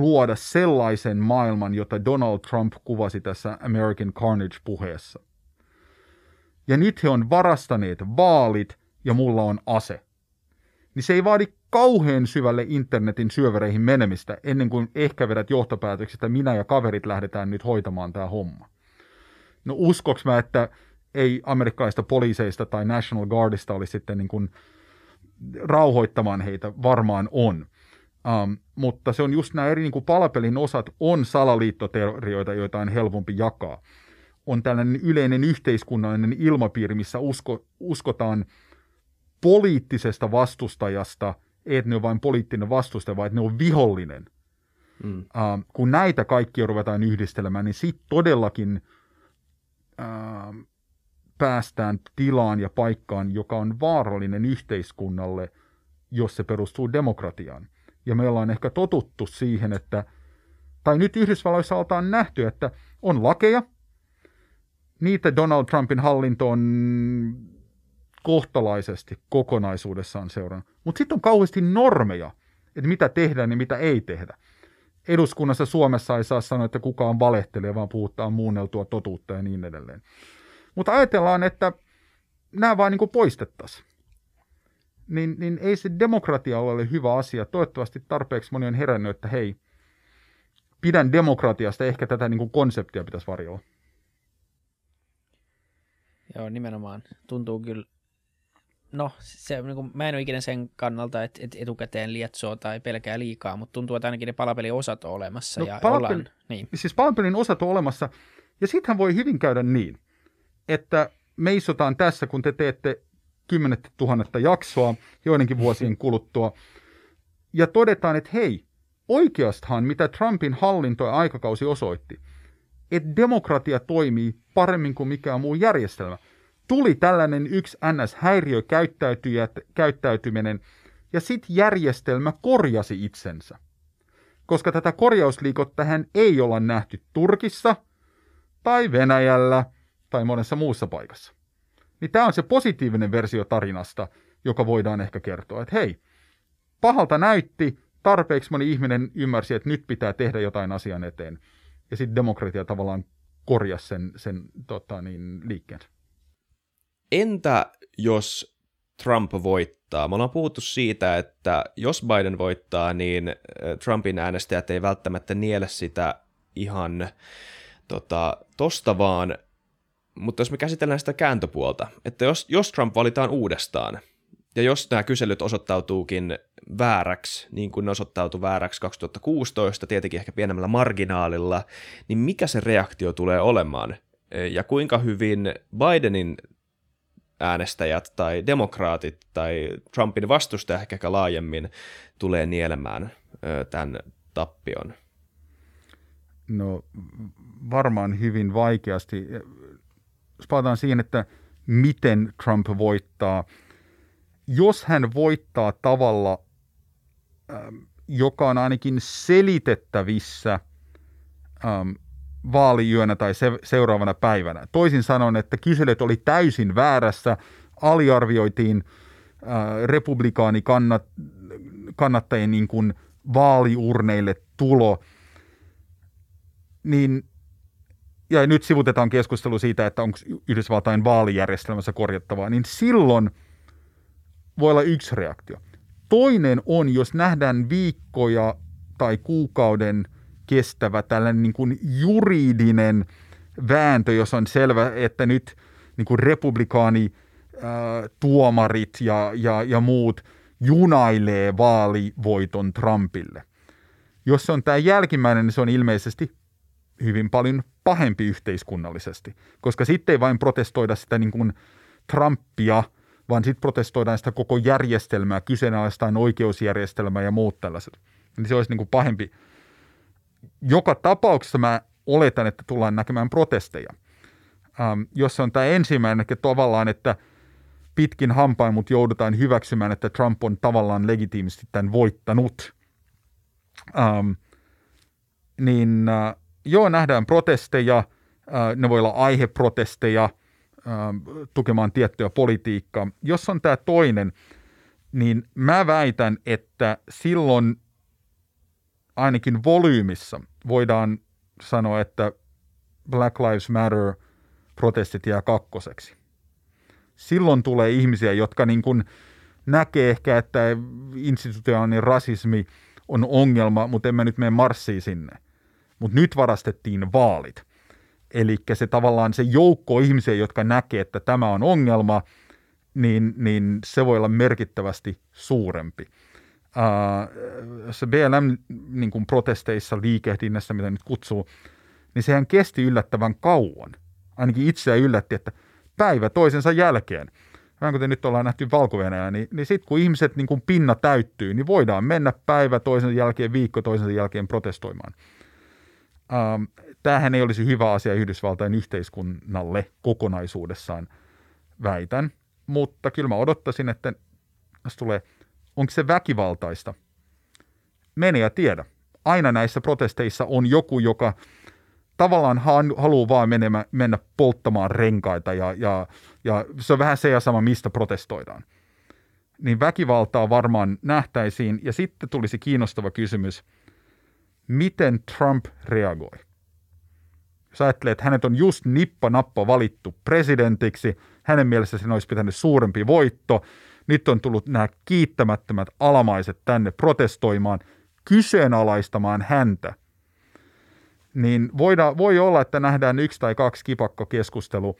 luoda sellaisen maailman, jota Donald Trump kuvasi tässä American Carnage-puheessa. Ja nyt he on varastaneet vaalit ja mulla on ase niin se ei vaadi kauhean syvälle internetin syövereihin menemistä ennen kuin ehkä vedät johtopäätökset, että minä ja kaverit lähdetään nyt hoitamaan tämä homma. No uskoks mä, että ei amerikkalaista poliiseista tai National Guardista olisi sitten niin kuin rauhoittamaan heitä, varmaan on. Um, mutta se on just nämä eri niin kuin palapelin osat on salaliittoteorioita, joita on helpompi jakaa. On tällainen yleinen yhteiskunnallinen ilmapiiri, missä usko, uskotaan – poliittisesta vastustajasta, että ne on vain poliittinen vastustaja, vaan että ne on vihollinen. Mm. Uh, kun näitä kaikkia ruvetaan yhdistelemään, niin sitten todellakin uh, päästään tilaan ja paikkaan, joka on vaarallinen yhteiskunnalle, jos se perustuu demokratiaan. Ja me ollaan ehkä totuttu siihen, että, tai nyt Yhdysvalloissa oltaan nähty, että on lakeja, niitä Donald Trumpin hallinto on kohtalaisesti kokonaisuudessaan seurannut. Mutta sitten on kauheasti normeja, että mitä tehdään ja mitä ei tehdä. Eduskunnassa Suomessa ei saa sanoa, että kukaan valehtelee, vaan puhutaan muunneltua totuutta ja niin edelleen. Mutta ajatellaan, että nämä vaan niin poistettaisiin. Niin, niin ei se demokratia ole hyvä asia. Toivottavasti tarpeeksi moni on herännyt, että hei, pidän demokratiasta, ehkä tätä niin kuin konseptia pitäisi varjolla. Joo, nimenomaan. Tuntuu kyllä, no se, niin kuin, mä en ole ikinä sen kannalta, että, että etukäteen lietsoo tai pelkää liikaa, mutta tuntuu, että ainakin ne palapelin osat on olemassa. No, ja palapeli, ollaan, niin. Siis palapelin osat on olemassa, ja sittenhän voi hyvin käydä niin, että me isotaan tässä, kun te teette kymmenettä tuhannetta jaksoa joidenkin vuosien kuluttua, ja todetaan, että hei, oikeastahan mitä Trumpin hallinto ja aikakausi osoitti, että demokratia toimii paremmin kuin mikään muu järjestelmä. Tuli tällainen yksi NS-häiriökäyttäytyminen, ja sitten järjestelmä korjasi itsensä. Koska tätä korjausliikottä hän ei olla nähty Turkissa tai Venäjällä tai monessa muussa paikassa. Niin tämä on se positiivinen versio tarinasta, joka voidaan ehkä kertoa, että hei, pahalta näytti, tarpeeksi moni ihminen ymmärsi, että nyt pitää tehdä jotain asian eteen. Ja sitten demokratia tavallaan korjasi sen, sen tota, niin, liikkeen. Entä jos Trump voittaa? Me ollaan puhuttu siitä, että jos Biden voittaa, niin äh, Trumpin äänestäjät ei välttämättä niele sitä ihan tota, tosta vaan, mutta jos me käsitellään sitä kääntöpuolta, että jos, jos Trump valitaan uudestaan, ja jos nämä kyselyt osoittautuukin vääräksi, niin kuin ne osoittautui vääräksi 2016, tietenkin ehkä pienemmällä marginaalilla, niin mikä se reaktio tulee olemaan? Ja kuinka hyvin Bidenin äänestäjät tai demokraatit tai Trumpin vastustajat ehkä laajemmin tulee nielemään tämän tappion? No varmaan hyvin vaikeasti. Jos palataan siihen, että miten Trump voittaa – jos hän voittaa tavalla, joka on ainakin selitettävissä vaalijyönä tai se, seuraavana päivänä. Toisin sanoen, että kyselyt oli täysin väärässä, aliarvioitiin äh, republikaanikannattajien niin kuin vaaliurneille tulo, niin ja nyt sivutetaan keskustelu siitä, että onko Yhdysvaltain vaalijärjestelmässä korjattavaa, niin silloin – voi olla yksi reaktio. Toinen on, jos nähdään viikkoja tai kuukauden kestävä tällainen niin kuin juridinen vääntö, jos on selvä, että nyt niin kuin republikaani tuomarit ja, ja, ja muut junailee vaalivoiton Trumpille. Jos se on tämä jälkimmäinen, niin se on ilmeisesti hyvin paljon pahempi yhteiskunnallisesti, koska sitten ei vain protestoida sitä niin kuin Trumpia – vaan sitten protestoidaan sitä koko järjestelmää, kyseenalaistaan oikeusjärjestelmää ja muut tällaiset. Niin se olisi niin kuin pahempi. Joka tapauksessa mä oletan, että tullaan näkemään protesteja. Ähm, jos on tämä ensimmäinen, että tavallaan, että pitkin hampain mut joudutaan hyväksymään, että Trump on tavallaan legitiimisti tämän voittanut, ähm, niin äh, joo, nähdään protesteja, ne voi olla aiheprotesteja – tukemaan tiettyä politiikkaa. Jos on tämä toinen, niin mä väitän, että silloin ainakin volyymissa voidaan sanoa, että Black Lives Matter protestit jää kakkoseksi. Silloin tulee ihmisiä, jotka niin kuin näkee ehkä, että institutionaalinen rasismi on ongelma, mutta emme nyt mene marssiin sinne. Mutta nyt varastettiin vaalit – Eli se tavallaan se joukko ihmisiä, jotka näkee, että tämä on ongelma, niin, niin se voi olla merkittävästi suurempi. Uh, se BLM-protesteissa, niin liikehdinnässä, mitä nyt kutsuu, niin sehän kesti yllättävän kauan. Ainakin itseä yllätti, että päivä toisensa jälkeen, vähän kuten nyt ollaan nähty valko niin, niin sitten kun ihmiset niin kun pinna täyttyy, niin voidaan mennä päivä toisen jälkeen, viikko toisen jälkeen protestoimaan. Uh, tämähän ei olisi hyvä asia Yhdysvaltain yhteiskunnalle kokonaisuudessaan, väitän. Mutta kyllä mä odottaisin, että jos tulee, onko se väkivaltaista? Mene ja tiedä. Aina näissä protesteissa on joku, joka tavallaan haluaa vaan menemä, mennä polttamaan renkaita ja, ja, ja se on vähän se ja sama, mistä protestoidaan. niin väkivaltaa varmaan nähtäisiin. Ja sitten tulisi kiinnostava kysymys, miten Trump reagoi? Jos ajattelee, että hänet on just nippa-nappa valittu presidentiksi, hänen mielessä sen olisi pitänyt suurempi voitto, nyt on tullut nämä kiittämättömät alamaiset tänne protestoimaan, kyseenalaistamaan häntä, niin voida, voi olla, että nähdään yksi tai kaksi kipakkokeskustelu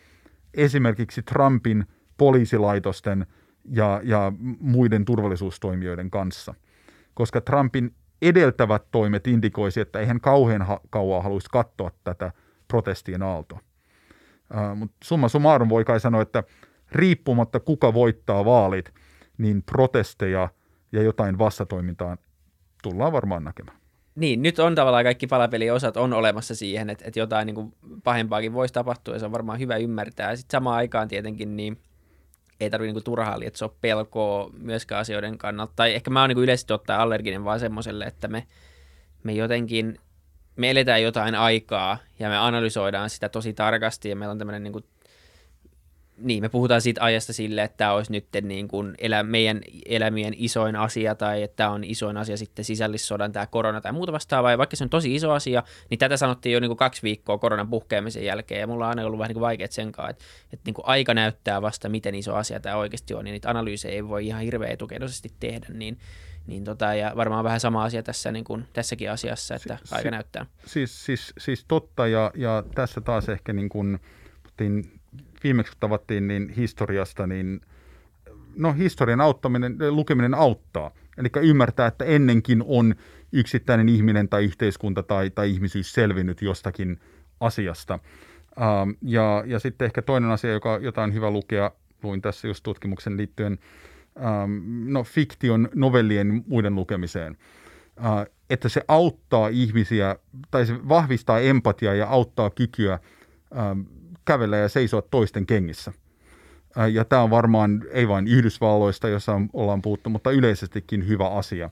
esimerkiksi Trumpin poliisilaitosten ja, ja muiden turvallisuustoimijoiden kanssa, koska Trumpin edeltävät toimet indikoisi, että eihän kauhean ha- kauan haluaisi katsoa tätä protestien aaltoa. Uh, mutta summa summarum voi kai sanoa, että riippumatta kuka voittaa vaalit, niin protesteja ja jotain vastatoimintaa tullaan varmaan näkemään. Niin, nyt on tavallaan kaikki palapeliosat on olemassa siihen, että, että jotain niin kuin pahempaakin voisi tapahtua ja se on varmaan hyvä ymmärtää. Sitten samaan aikaan tietenkin niin ei tarvitse niin turhaa lietsoa pelkoa myöskään asioiden kannalta. Tai ehkä mä oon niin yleisesti ottaen allerginen vaan semmoiselle, että me, me jotenkin, me eletään jotain aikaa ja me analysoidaan sitä tosi tarkasti ja meillä on tämmöinen niin kuin niin, me puhutaan siitä ajasta sille, että tämä olisi nyt niin kuin elä, meidän elämien isoin asia tai että tämä on isoin asia sitten sisällissodan, tämä korona tai muuta vastaavaa. Ja vaikka se on tosi iso asia, niin tätä sanottiin jo niin kuin kaksi viikkoa koronan puhkeamisen jälkeen ja mulla on aina ollut vähän niin kuin vaikeat sen kanssa, että, että niin kuin aika näyttää vasta, miten iso asia tämä oikeasti on, niin niitä analyysejä ei voi ihan hirveän etukeinoisesti tehdä, niin, niin tota, ja varmaan vähän sama asia tässä, niin kuin, tässäkin asiassa, että si- aika si- näyttää. Siis, siis, siis totta, ja, ja tässä taas ehkä niin kuin, viimeksi tavattiin niin historiasta, niin no historian auttaminen, lukeminen auttaa. Eli ymmärtää, että ennenkin on yksittäinen ihminen tai yhteiskunta tai, tai ihmisyys selvinnyt jostakin asiasta. Ähm, ja, ja sitten ehkä toinen asia, joka, jota on hyvä lukea, luin tässä just tutkimuksen liittyen ähm, no, fiktion novellien muiden lukemiseen, äh, että se auttaa ihmisiä tai se vahvistaa empatiaa ja auttaa kykyä ähm, kävellä ja seisoa toisten kengissä. Ja tämä on varmaan ei vain Yhdysvalloista, jossa ollaan puhuttu, mutta yleisestikin hyvä asia.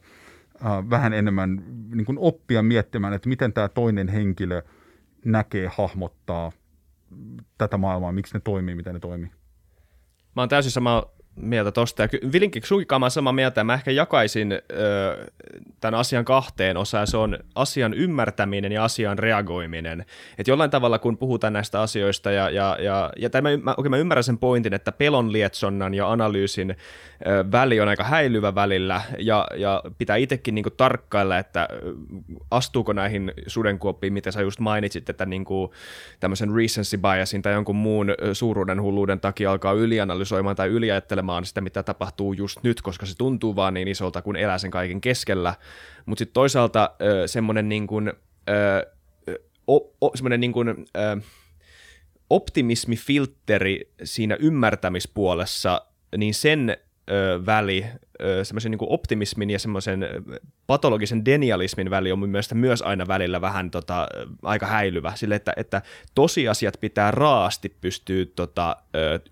Vähän enemmän niin kuin oppia miettimään, että miten tämä toinen henkilö näkee, hahmottaa tätä maailmaa, miksi ne toimii, miten ne toimii. Mä oon täysin sama mieltä tosta. Ja Vilinkin sunkin samaa mieltä, ja mä ehkä jakaisin ö, tämän asian kahteen osaan. Se on asian ymmärtäminen ja asian reagoiminen. Että jollain tavalla, kun puhutaan näistä asioista, ja, ja, ja, ja tämä, mä, okay, mä ymmärrän sen pointin, että pelon lietsonnan ja analyysin ö, väli on aika häilyvä välillä, ja, ja pitää itsekin niinku tarkkailla, että astuuko näihin sudenkuoppiin, mitä sä just mainitsit, että niinku, tämmöisen recency biasin tai jonkun muun suuruuden hulluuden takia alkaa ylianalysoimaan tai yliajattelemaan kuuntelemaan sitä, mitä tapahtuu just nyt, koska se tuntuu vaan niin isolta, kun elää sen kaiken keskellä. Mutta sitten toisaalta semmoinen niin kuin, semmoinen niin kuin, optimismifiltteri siinä ymmärtämispuolessa, niin sen väli semmoisen niin optimismin ja semmoisen patologisen denialismin väli on mielestä myös aina välillä vähän tota, aika häilyvä, sille että, että tosiasiat pitää raasti pystyä tota,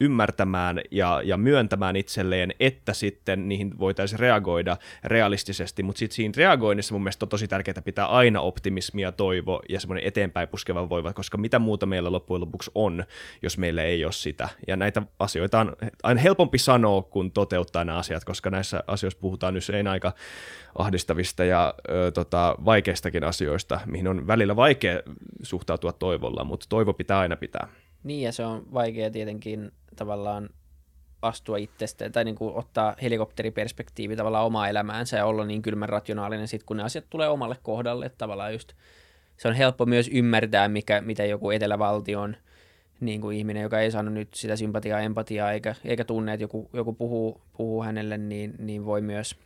ymmärtämään ja, ja myöntämään itselleen, että sitten niihin voitaisiin reagoida realistisesti, mutta sitten siinä reagoinnissa mun mielestä on tosi tärkeää pitää aina optimismia, toivo ja semmoinen eteenpäin puskeva voiva, koska mitä muuta meillä loppujen lopuksi on, jos meillä ei ole sitä. Ja näitä asioita on aina helpompi sanoa kuin toteuttaa nämä asiat, koska näissä asioissa puhutaan usein aika ahdistavista ja ö, tota, vaikeistakin asioista, mihin on välillä vaikea suhtautua toivolla, mutta toivo pitää aina pitää. Niin, ja se on vaikea tietenkin tavallaan astua itsestä tai niin kuin ottaa helikopteriperspektiivi tavallaan omaa elämäänsä ja olla niin kylmän rationaalinen sitten, kun ne asiat tulee omalle kohdalle. Tavallaan just se on helppo myös ymmärtää, mikä, mitä joku etelävaltion – niin kuin ihminen, joka ei saanut nyt sitä sympatiaa, empatiaa eikä, eikä tunne, että joku, joku puhuu, puhuu hänelle, niin, niin voi myös,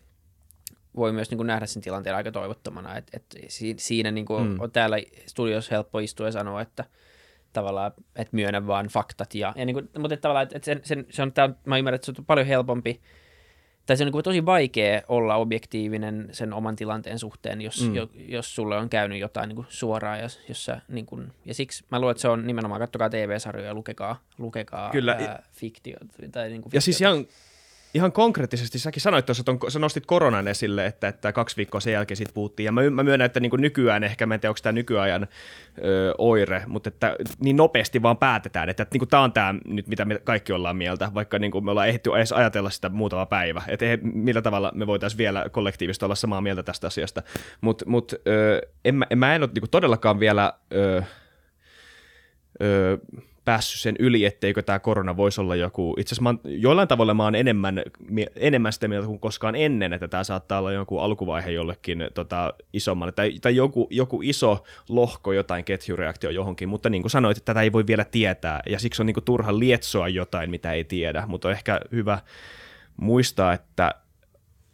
voi myös niin kuin nähdä sen tilanteen aika toivottomana. Et, et siinä niin kuin mm. on täällä studiossa helppo istua ja sanoa, että tavallaan, että myönnä vaan faktat. Ja, ja niin kuin, mutta että tavallaan, että sen, sen, se on, tämä, mä ymmärrän, että se on paljon helpompi tai se on niin tosi vaikea olla objektiivinen sen oman tilanteen suhteen, jos, mm. jo, jos sulle on käynyt jotain niin kuin suoraan. Ja, jos sä, niin kuin, ja siksi mä luulen, että se on nimenomaan, kattokaa TV-sarjoja, lukekaa, lukekaa Kyllä. Ää, fiktiot. Tai niin kuin ja siis ihan ihan konkreettisesti, säkin sanoit tuossa, että sä nostit koronan esille, että, että kaksi viikkoa sen jälkeen siitä puhuttiin, ja mä, mä myönnän, että niin nykyään ehkä, mä en tiedä, onko tämä nykyajan ö, oire, mutta että niin nopeasti vaan päätetään, että, että niin tämä on tämä nyt, mitä me kaikki ollaan mieltä, vaikka niin me ollaan ehditty edes ajatella sitä muutama päivä, että ei, millä tavalla me voitaisiin vielä kollektiivisesti olla samaa mieltä tästä asiasta, mutta mut, en, en mä en ole niin todellakaan vielä... Ö, ö, päässyt sen yli, etteikö tämä korona voisi olla joku, itse asiassa jollain tavalla mä oon enemmän, enemmän sitä mieltä kuin koskaan ennen, että tämä saattaa olla joku alkuvaihe jollekin tota, isommalle, tai, tai joku, joku iso lohko, jotain ketjureaktio johonkin, mutta niin kuin sanoit, että tätä ei voi vielä tietää, ja siksi on niin kuin turha lietsoa jotain, mitä ei tiedä, mutta on ehkä hyvä muistaa, että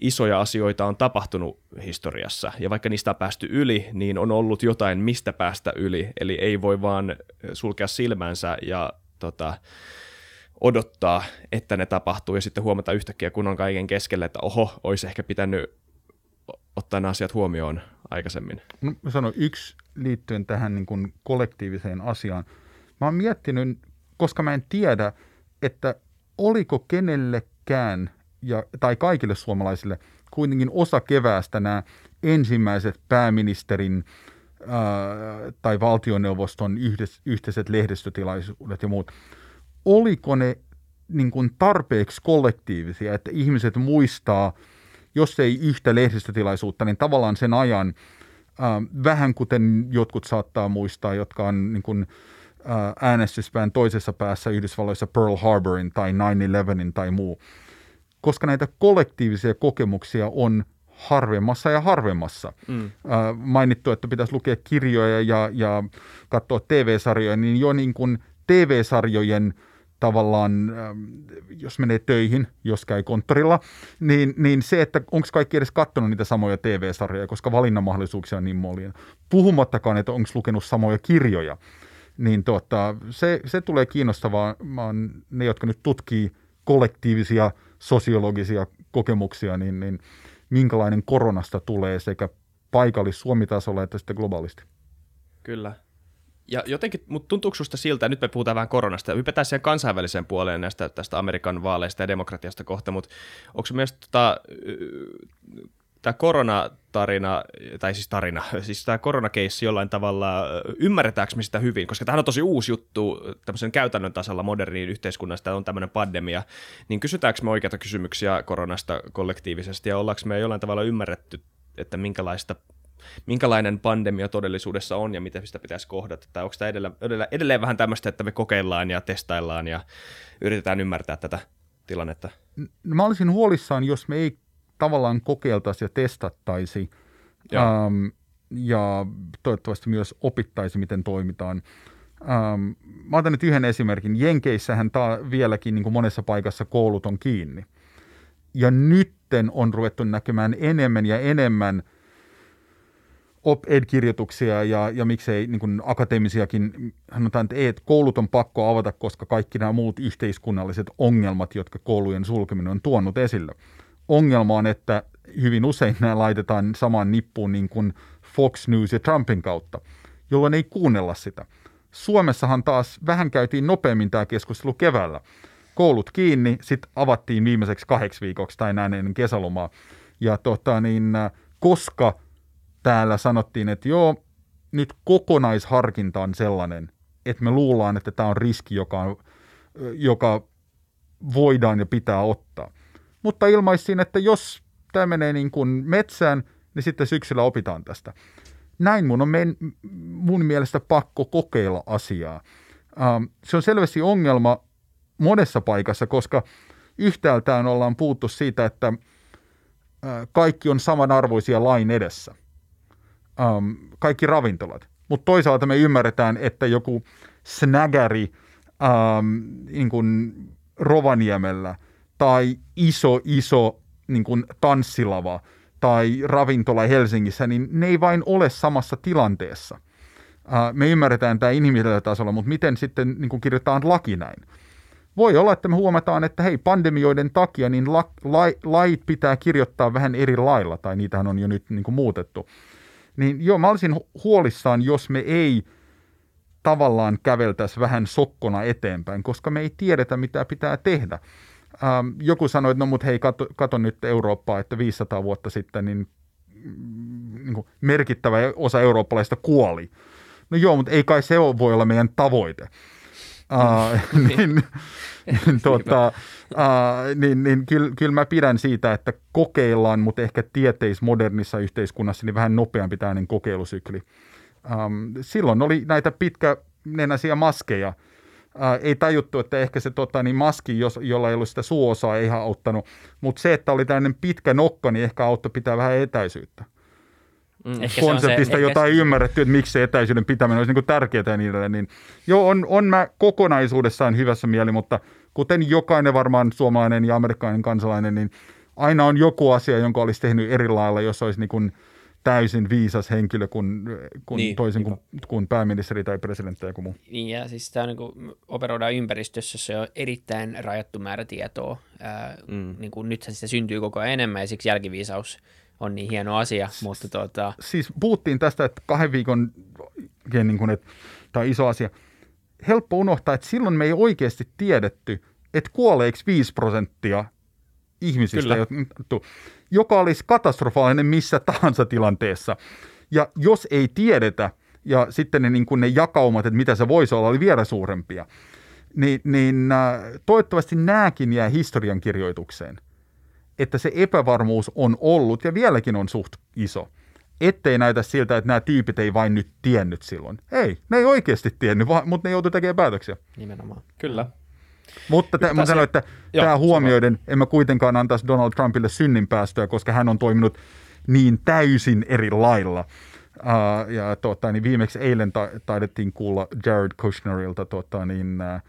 isoja asioita on tapahtunut historiassa, ja vaikka niistä on päästy yli, niin on ollut jotain, mistä päästä yli, eli ei voi vaan sulkea silmänsä ja tota, odottaa, että ne tapahtuu, ja sitten huomata yhtäkkiä, kun on kaiken keskellä, että oho, olisi ehkä pitänyt ottaa nämä asiat huomioon aikaisemmin. No, mä sanon yksi liittyen tähän niin kuin kollektiiviseen asiaan. Mä oon miettinyt, koska mä en tiedä, että oliko kenellekään ja, tai kaikille suomalaisille kuitenkin osa keväästä nämä ensimmäiset pääministerin ää, tai valtioneuvoston yhdes, yhteiset lehdistötilaisuudet ja muut. Oliko ne niin kuin tarpeeksi kollektiivisia, että ihmiset muistaa, jos ei yhtä lehdistötilaisuutta, niin tavallaan sen ajan, ää, vähän kuten jotkut saattaa muistaa, jotka on niin kuin, äänestyspään toisessa päässä Yhdysvalloissa Pearl Harborin tai 9-11 tai muu koska näitä kollektiivisia kokemuksia on harvemmassa ja harvemmassa. Mm. Äh, mainittu, että pitäisi lukea kirjoja ja, ja katsoa TV-sarjoja, niin jo niin kuin TV-sarjojen tavallaan, jos menee töihin, jos käy konttorilla, niin, niin se, että onko kaikki edes katsonut niitä samoja TV-sarjoja, koska valinnanmahdollisuuksia on niin monia. Puhumattakaan, että onko lukenut samoja kirjoja. Niin tota, se, se tulee kiinnostavaa. Ne, jotka nyt tutkii kollektiivisia – sosiologisia kokemuksia, niin, niin minkälainen koronasta tulee sekä paikallis-Suomi-tasolla että sitten globaalisti. Kyllä. Ja jotenkin, mutta tuntuuko sinusta siltä, nyt me puhutaan vähän koronasta, hypätään siihen kansainväliseen puoleen näistä, tästä Amerikan vaaleista ja demokratiasta kohta, mutta onko myös tota, tämä koronatarina, tai siis tarina, siis tämä koronakeissi jollain tavalla, ymmärretäänkö me sitä hyvin, koska tämä on tosi uusi juttu tämmöisen käytännön tasolla moderniin yhteiskunnassa, on tämmöinen pandemia, niin kysytäänkö me oikeita kysymyksiä koronasta kollektiivisesti, ja ollaanko me jollain tavalla ymmärretty, että minkälaista minkälainen pandemia todellisuudessa on ja miten sitä pitäisi kohdata, tai onko tämä edelleen, edelleen, vähän tämmöistä, että me kokeillaan ja testaillaan ja yritetään ymmärtää tätä tilannetta? Mä olisin huolissaan, jos me ei tavallaan kokeiltaisiin ja testattaisiin ähm, ja toivottavasti myös opittaisi, miten toimitaan. Ähm, mä otan nyt yhden esimerkin. Jenkeissähän tämä vieläkin niin kuin monessa paikassa koulut on kiinni. Ja nytten on ruvettu näkemään enemmän ja enemmän op-ed-kirjoituksia ja, ja miksei niin kuin akateemisiakin, sanotaan, että, ei, että koulut on pakko avata, koska kaikki nämä muut yhteiskunnalliset ongelmat, jotka koulujen sulkeminen on tuonut esille – ongelma on, että hyvin usein nämä laitetaan samaan nippuun niin kuin Fox News ja Trumpin kautta, jolloin ei kuunnella sitä. Suomessahan taas vähän käytiin nopeammin tämä keskustelu keväällä. Koulut kiinni, sitten avattiin viimeiseksi kahdeksi viikoksi tai näin ennen kesälomaa. Ja tota, niin, koska täällä sanottiin, että joo, nyt kokonaisharkinta on sellainen, että me luullaan, että tämä on riski, joka, joka voidaan ja pitää ottaa mutta ilmaisin, että jos tämä menee niin kuin metsään, niin sitten syksyllä opitaan tästä. Näin mun on men, mun mielestä pakko kokeilla asiaa. Ähm, se on selvästi ongelma monessa paikassa, koska yhtäältään ollaan puuttu siitä, että äh, kaikki on samanarvoisia lain edessä. Ähm, kaikki ravintolat. Mutta toisaalta me ymmärretään, että joku snägäri ähm, niin Rovaniemellä – tai iso, iso niin kuin tanssilava tai ravintola Helsingissä, niin ne ei vain ole samassa tilanteessa. Me ymmärretään tämä inhimillisellä tasolla, mutta miten sitten niin kuin kirjoitetaan laki näin? Voi olla, että me huomataan, että hei, pandemioiden takia niin la, la, lait pitää kirjoittaa vähän eri lailla, tai niitähän on jo nyt niin kuin muutettu. Niin joo, mä olisin huolissaan, jos me ei tavallaan käveltäisi vähän sokkona eteenpäin, koska me ei tiedetä, mitä pitää tehdä Ähm, joku sanoi, että no mut hei, kato, kato nyt Eurooppaa, että 500 vuotta sitten niin, mm, niin kuin merkittävä osa eurooppalaista kuoli. No joo, mutta ei kai se ole, voi olla meidän tavoite. Uh, niin, niin, uh, niin, niin kyllä, kyllä mä pidän siitä, että kokeillaan, mutta ehkä tieteis modernissa yhteiskunnassa niin vähän nopeampi tämmöinen kokeilusykli. Um, silloin oli näitä pitkänenäisiä maskeja. Uh, ei tajuttu, että ehkä se tota, niin maski, jos, jolla ei ollut sitä suosaa, ei ihan auttanut. Mutta se, että oli tämmöinen pitkä nokka, niin ehkä auttoi pitää vähän etäisyyttä. Mm. Ehkä konseptista, se, jota ei ymmärretty, että miksi se etäisyyden pitäminen olisi niin tärkeää ja niin edelleen. Niin, joo, on, on mä kokonaisuudessaan hyvässä mieli, mutta kuten jokainen varmaan suomalainen ja amerikkalainen kansalainen, niin aina on joku asia, jonka olisi tehnyt eri lailla, jos olisi niin kuin täysin viisas henkilö kuin, kuin niin, toisin kuin, kuin pääministeri tai presidentti tai joku muu. Niin ja siis tämä niin kuin operoidaan ympäristössä, se on erittäin rajattu määrä tietoa. Ää, mm. niin kuin nythän sitä syntyy koko ajan enemmän ja siksi jälkiviisaus on niin hieno asia. Mutta tuota... Siis puhuttiin tästä, että kahden viikon, niin kuin, että tämä on iso asia. Helppo unohtaa, että silloin me ei oikeasti tiedetty, että kuoleeko 5 prosenttia ihmisistä, Kyllä. Joka olisi katastrofaalinen missä tahansa tilanteessa. Ja jos ei tiedetä, ja sitten ne, niin kuin ne jakaumat, että mitä se voisi olla, oli vielä suurempia, niin, niin äh, toivottavasti nämäkin jää historiankirjoitukseen – että se epävarmuus on ollut ja vieläkin on suht iso. Ettei näytä siltä, että nämä tyypit ei vain nyt tiennyt silloin. Ei, ne ei oikeasti tiennyt, vaan, mutta ne joutuivat tekemään päätöksiä. Nimenomaan. Kyllä. Mutta t- mä sanoin, että Joo, tämä huomioiden en mä kuitenkaan antaisi Donald Trumpille synninpäästöä, koska hän on toiminut niin täysin eri lailla. Uh, ja tota, niin viimeksi eilen ta- taidettiin kuulla Jared Kushnerilta tota, niin, uh,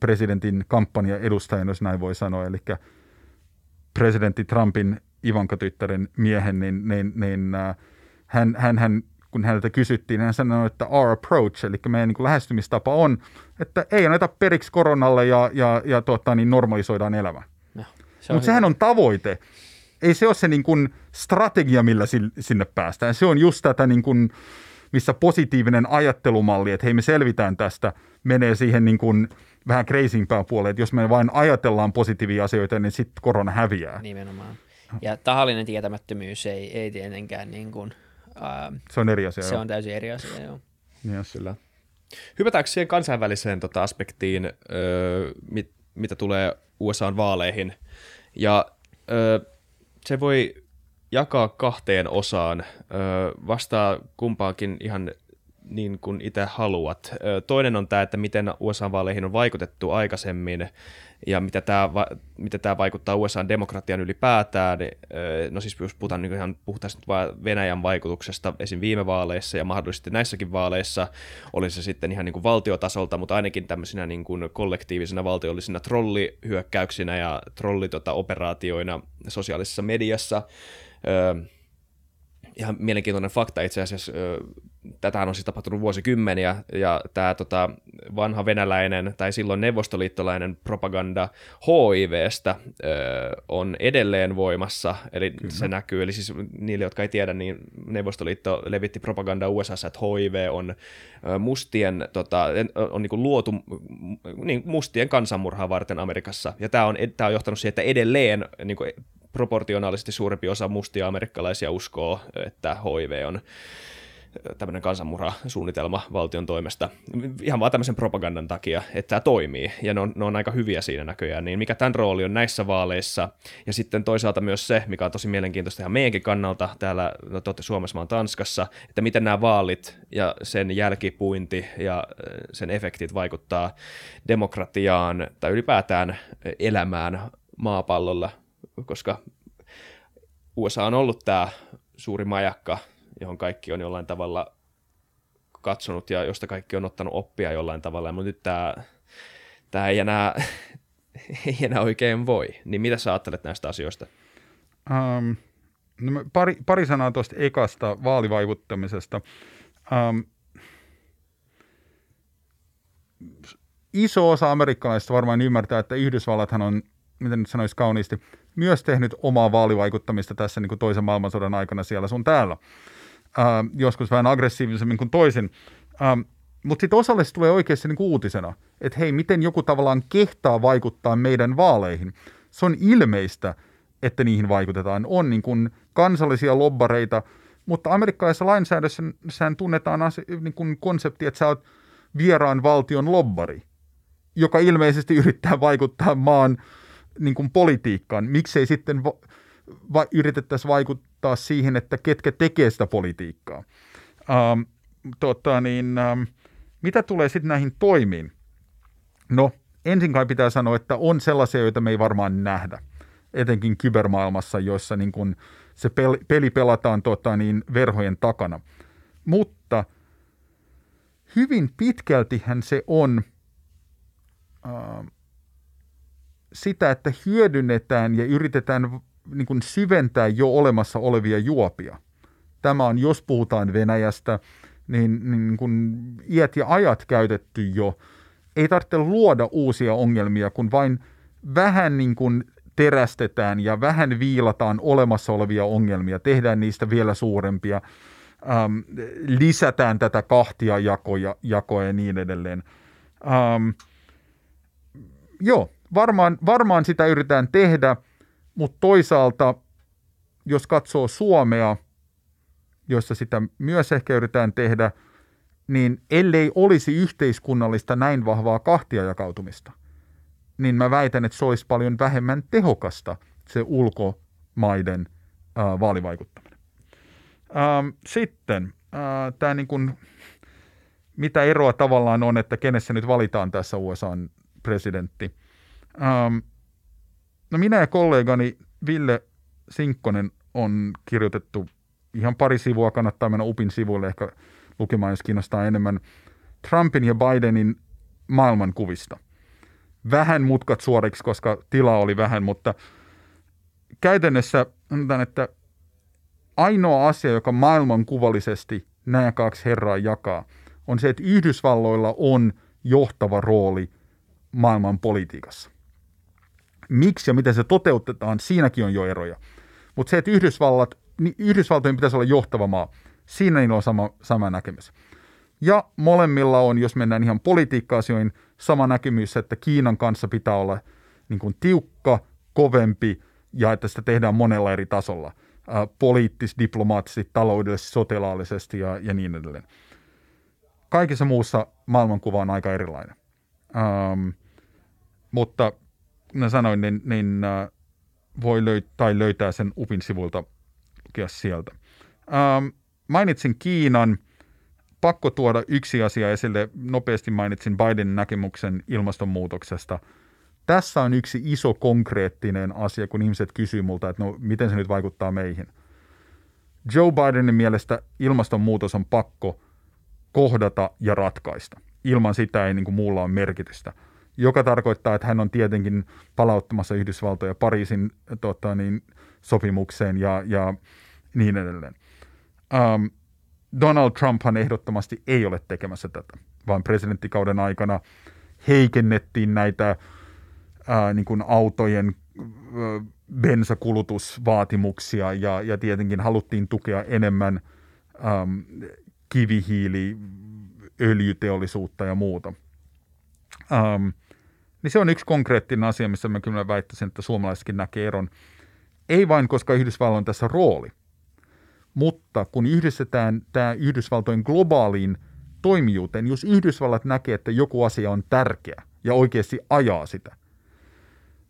presidentin kampanjaedustajan, jos näin voi sanoa. Eli presidentti Trumpin Ivanka-tyttären miehen, niin, niin, niin äh, hän, hän, hän, kun häneltä kysyttiin, hän sanoi, että our approach, eli meidän niin kuin lähestymistapa on, että ei anneta periksi koronalle ja, ja, ja tuota, niin normalisoidaan elämä. No, se Mutta sehän on tavoite. Ei se ole se niin kuin strategia, millä sinne päästään. Se on just tätä, niin kuin, missä positiivinen ajattelumalli, että hei me selvitään tästä, menee siihen niin kuin – vähän crazympään puoleen, että jos me vain ajatellaan positiivisia asioita, niin sitten korona häviää. Nimenomaan. Ja tahallinen tietämättömyys ei, ei tietenkään niin kuin, Se on eri asia. Se joo. on täysin eri asia, joo. Niin, kyllä. Hypätäänkö siihen kansainväliseen tota, aspektiin, öö, mit, mitä tulee USA-vaaleihin? Ja öö, se voi jakaa kahteen osaan. Öö, vastaa kumpaankin ihan niin kuin itse haluat. Toinen on tämä, että miten USA-vaaleihin on vaikutettu aikaisemmin ja mitä tämä, mitä tämä vaikuttaa USA-demokratian ylipäätään. No siis jos puhutaan niin ihan puhtaasti vain Venäjän vaikutuksesta esim. viime vaaleissa ja mahdollisesti näissäkin vaaleissa, oli se sitten ihan niin kuin valtiotasolta, mutta ainakin tämmöisinä niin kuin kollektiivisina valtiollisina trollihyökkäyksinä ja trollitota-operaatioina sosiaalisessa mediassa ihan mielenkiintoinen fakta itse asiassa. Tätähän on siis tapahtunut vuosikymmeniä, ja tämä tota, vanha venäläinen tai silloin neuvostoliittolainen propaganda HIVstä on edelleen voimassa, eli Kyllä. se näkyy. Eli siis niille, jotka ei tiedä, niin Neuvostoliitto levitti propaganda USA, että HIV on mustien, tota, on niin luotu niin mustien kansanmurhaa varten Amerikassa, ja tämä on, tämä on johtanut siihen, että edelleen niin proportionaalisesti suurempi osa mustia amerikkalaisia uskoo, että HIV on tämmöinen kansanmurhasuunnitelma valtion toimesta, ihan vaan tämmöisen propagandan takia, että tämä toimii, ja ne on, ne on aika hyviä siinä näköjään, niin mikä tämän rooli on näissä vaaleissa, ja sitten toisaalta myös se, mikä on tosi mielenkiintoista ihan meidänkin kannalta, täällä, no te Suomessa, mä Tanskassa, että miten nämä vaalit ja sen jälkipuinti ja sen efektit vaikuttaa demokratiaan tai ylipäätään elämään maapallolla koska USA on ollut tämä suuri majakka, johon kaikki on jollain tavalla katsonut ja josta kaikki on ottanut oppia jollain tavalla, mutta nyt tämä, tämä ei, enää, ei enää oikein voi. Niin mitä sä ajattelet näistä asioista? Um, no pari, pari sanaa tuosta ekasta vaalivaikuttamisesta. Um, iso osa amerikkalaisista varmaan ymmärtää, että Yhdysvallathan on, miten nyt sanoisi kauniisti, myös tehnyt omaa vaalivaikuttamista tässä niin kuin toisen maailmansodan aikana siellä sun täällä. Äh, joskus vähän aggressiivisemmin kuin toisin. Äh, mutta sitten osalle se tulee oikeasti niin uutisena, että hei, miten joku tavallaan kehtaa vaikuttaa meidän vaaleihin. Se on ilmeistä, että niihin vaikutetaan. On niin kuin kansallisia lobbareita, mutta amerikkalaisessa lainsäädössä tunnetaan ase, niin kuin konsepti, että sä oot vieraan valtion lobbari, joka ilmeisesti yrittää vaikuttaa maan niin kuin politiikkaan. Miksei sitten va- va- yritettäisiin vaikuttaa siihen, että ketkä tekee sitä politiikkaa. Ähm, tota niin, ähm, mitä tulee sitten näihin toimiin? No, ensin kai pitää sanoa, että on sellaisia, joita me ei varmaan nähdä, etenkin kybermaailmassa, joissa niin kun se peli pelataan tota, niin, verhojen takana. Mutta hyvin pitkältihän se on äh, sitä, että hyödynnetään ja yritetään niin kuin syventää jo olemassa olevia juopia. Tämä on, jos puhutaan Venäjästä, niin, niin kun iät ja ajat käytetty jo. Ei tarvitse luoda uusia ongelmia, kun vain vähän niin kuin terästetään ja vähän viilataan olemassa olevia ongelmia, tehdään niistä vielä suurempia, ähm, lisätään tätä kahtia jakoja, jakoja ja niin edelleen. Ähm, joo, varmaan, varmaan sitä yritetään tehdä, mutta toisaalta, jos katsoo Suomea, jossa sitä myös ehkä yritetään tehdä, niin ellei olisi yhteiskunnallista näin vahvaa kahtia jakautumista, niin mä väitän, että se olisi paljon vähemmän tehokasta se ulkomaiden ää, vaalivaikuttaminen. Ähm, sitten tämä niin kuin, mitä eroa tavallaan on, että kenessä nyt valitaan tässä USAn presidentti. Ähm, no minä ja kollegani Ville Sinkkonen on kirjoitettu ihan pari sivua, kannattaa mennä UPin sivuille ehkä lukemaan, jos kiinnostaa enemmän, Trumpin ja Bidenin maailmankuvista. Vähän mutkat suoriksi, koska tilaa oli vähän, mutta käytännössä sanotaan, että ainoa asia, joka maailmankuvallisesti nämä kaksi herraa jakaa, on se, että Yhdysvalloilla on johtava rooli maailman politiikassa. Miksi ja miten se toteutetaan, siinäkin on jo eroja. Mutta se, että Yhdysvallat niin Yhdysvaltojen pitäisi olla johtava maa. Siinä niillä on sama, sama näkemys. Ja molemmilla on, jos mennään ihan politiikka-asioihin, sama näkemys, että Kiinan kanssa pitää olla niin kuin tiukka, kovempi ja että sitä tehdään monella eri tasolla. Ää, poliittis, diplomaattisesti, taloudellisesti, sotilaallisesti ja, ja niin edelleen. Kaikissa muussa maailmankuva on aika erilainen. Ähm, mutta mä sanoin, niin, niin äh, voi löy- tai löytää sen UPin sivuilta lukea sieltä. Ähm, mainitsin Kiinan. Pakko tuoda yksi asia esille. Nopeasti mainitsin Bidenin näkemyksen ilmastonmuutoksesta. Tässä on yksi iso konkreettinen asia, kun ihmiset kysyy multa, että no miten se nyt vaikuttaa meihin. Joe Bidenin mielestä ilmastonmuutos on pakko kohdata ja ratkaista. Ilman sitä ei niin kuin muulla ole merkitystä. Joka tarkoittaa, että hän on tietenkin palauttamassa Yhdysvaltoja Pariisin tota, niin, sopimukseen ja, ja niin edelleen. Um, Donald Trumphan ehdottomasti ei ole tekemässä tätä, vaan presidenttikauden aikana heikennettiin näitä ää, niin kuin autojen ää, bensakulutusvaatimuksia ja, ja tietenkin haluttiin tukea enemmän äm, kivihiili, öljyteollisuutta ja muuta. Um, niin se on yksi konkreettinen asia, missä mä kyllä väittäisin, että suomalaisetkin näkee eron. Ei vain, koska Yhdysvalloilla on tässä rooli, mutta kun yhdistetään tämä Yhdysvaltojen globaaliin toimijuuteen, jos Yhdysvallat näkee, että joku asia on tärkeä ja oikeasti ajaa sitä,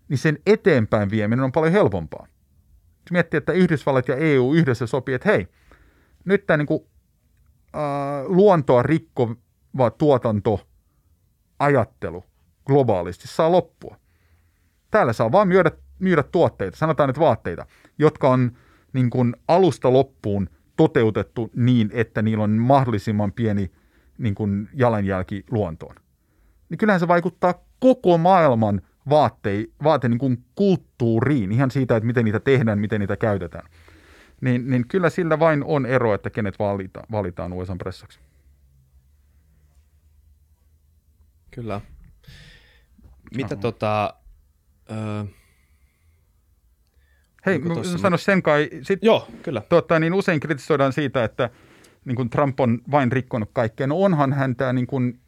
niin sen eteenpäin vieminen on paljon helpompaa. Jos miettii, että Yhdysvallat ja EU yhdessä sopii, että hei, nyt tämä niin kuin, äh, luontoa rikkova tuotantoajattelu globaalisti saa loppua. Täällä saa vaan myydä, myydä tuotteita, sanotaan nyt vaatteita, jotka on niin kuin alusta loppuun toteutettu niin, että niillä on mahdollisimman pieni niin kuin jalanjälki luontoon. Niin kyllähän se vaikuttaa koko maailman vaatte, vaate niin kuin kulttuuriin, ihan siitä, että miten niitä tehdään, miten niitä käytetään. Niin, niin kyllä sillä vain on ero, että kenet valita, valitaan USA pressaksi. Kyllä. Mitä Aha. tota... Öö, Hei, mä sano sen kai. Sit, Joo, kyllä. Tota, niin usein kritisoidaan siitä, että niin kuin Trump on vain rikkonut kaikkea. No onhan hän tämä niin kuin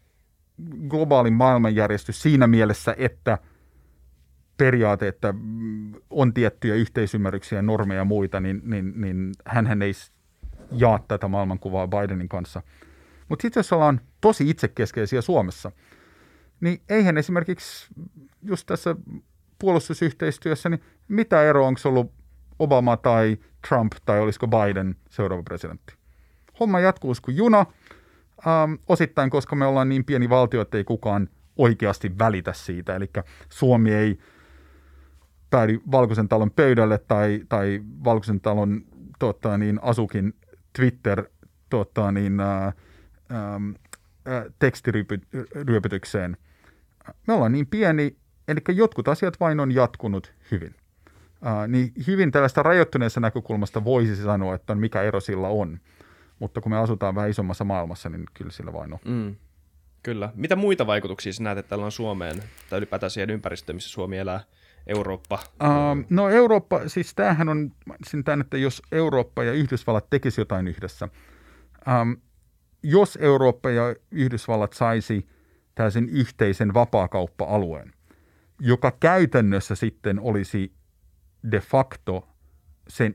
globaalin maailmanjärjestys siinä mielessä, että periaate, että on tiettyjä yhteisymmärryksiä, normeja ja muita, niin, niin, niin hän ei jaa tätä maailmankuvaa Bidenin kanssa. Mutta sitten jos ollaan tosi itsekeskeisiä Suomessa, niin eihän esimerkiksi just tässä puolustusyhteistyössä, niin mitä eroa onko ollut Obama tai Trump tai olisiko Biden seuraava presidentti? Homma jatkuu kuin juna, ähm, osittain koska me ollaan niin pieni valtio, että ei kukaan oikeasti välitä siitä. Eli Suomi ei päädy Valkoisen talon pöydälle tai, tai Valkoisen talon tota, niin, asukin Twitter tota, niin, ää, ää, tekstiryöpytykseen. Me ollaan niin pieni, eli jotkut asiat vain on jatkunut hyvin. Ää, niin hyvin tällaista rajoittuneessa näkökulmasta voisi sanoa, että mikä ero sillä on. Mutta kun me asutaan vähän isommassa maailmassa, niin kyllä sillä vain on. Mm. Kyllä. Mitä muita vaikutuksia näet, että tällä on Suomeen tai ylipäätään siihen ympäristöön, missä Suomi elää? Eurooppa? Uh, no Eurooppa, siis tämähän on tämän, että jos Eurooppa ja Yhdysvallat tekisi jotain yhdessä. Um, jos Eurooppa ja Yhdysvallat saisi tällaisen yhteisen vapaakauppa-alueen, joka käytännössä sitten olisi de facto sen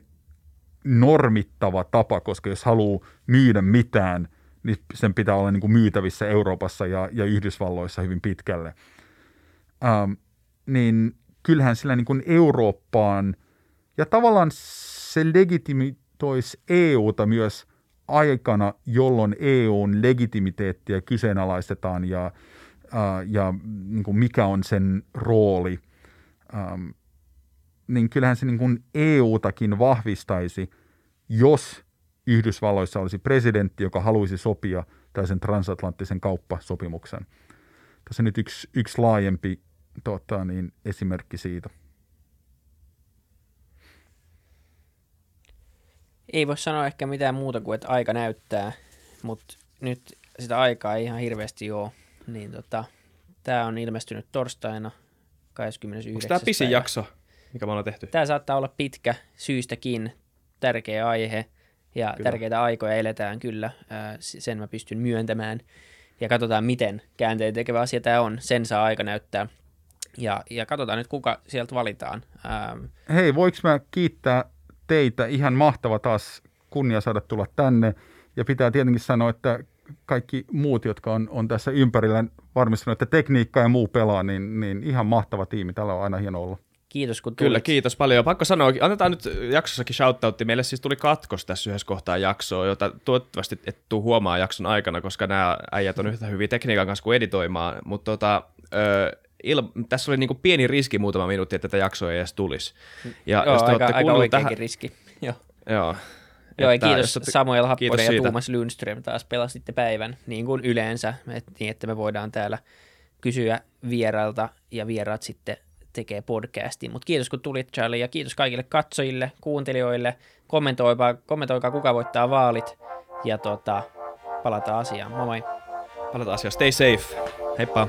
normittava tapa, koska jos haluaa myydä mitään, niin sen pitää olla niin kuin myytävissä Euroopassa ja, ja Yhdysvalloissa hyvin pitkälle. Um, niin kyllähän sillä niin kuin Eurooppaan ja tavallaan se legitimitoisi EUta myös aikana, jolloin EUn legitimiteettiä kyseenalaistetaan ja, ja niin kuin mikä on sen rooli, ähm, niin kyllähän se niin kuin EUtakin vahvistaisi, jos Yhdysvalloissa olisi presidentti, joka haluaisi sopia tällaisen transatlanttisen kauppasopimuksen. Tässä on nyt yksi, yksi laajempi tota, niin, esimerkki siitä. Ei voi sanoa ehkä mitään muuta kuin, että aika näyttää, mutta nyt sitä aikaa ei ihan hirveästi ole. Niin tota, tämä on ilmestynyt torstaina 29. Onko tämä pisin päivä. jakso, mikä me ollaan tehty? Tämä saattaa olla pitkä syystäkin, tärkeä aihe ja kyllä. tärkeitä aikoja eletään kyllä, sen mä pystyn myöntämään. Ja katsotaan, miten käänteen tekevä asia tämä on. Sen saa aika näyttää. Ja, ja katsotaan nyt, kuka sieltä valitaan. Ähm. Hei, voiko mä kiittää teitä? Ihan mahtava taas kunnia saada tulla tänne. Ja pitää tietenkin sanoa, että kaikki muut, jotka on, on tässä ympärillä varmistanut, että tekniikka ja muu pelaa, niin, niin ihan mahtava tiimi. Tällä on aina hieno olla. Kiitos kun tulit. Kyllä, kiitos paljon. Pakko sanoa, annetaan nyt jaksossakin shoutoutti. Meille siis tuli katkos tässä yhdessä kohtaa jaksoa, jota toivottavasti et tuu huomaa jakson aikana, koska nämä äijät on yhtä hyviä tekniikan kanssa kuin editoimaan. Mutta tota, il, tässä oli niin pieni riski muutama minuutti, että tätä jaksoa ei edes tulisi. Ja Joo, jos te aika, aika tähän... riski. Joo. Joo. Joo, että, kiitos te... Samuel Happonen kiitos ja Tuomas Lundström taas pelasitte päivän, niin kuin yleensä, et, niin että me voidaan täällä kysyä vierailta ja vieraat sitten tekee podcastin. Mutta kiitos kun tulit Charlie ja kiitos kaikille katsojille, kuuntelijoille. Kommentoikaa, kommentoikaa kuka voittaa vaalit ja tota, palataan asiaan. Moi moi. Palataan asiaan. Stay safe. Heippa.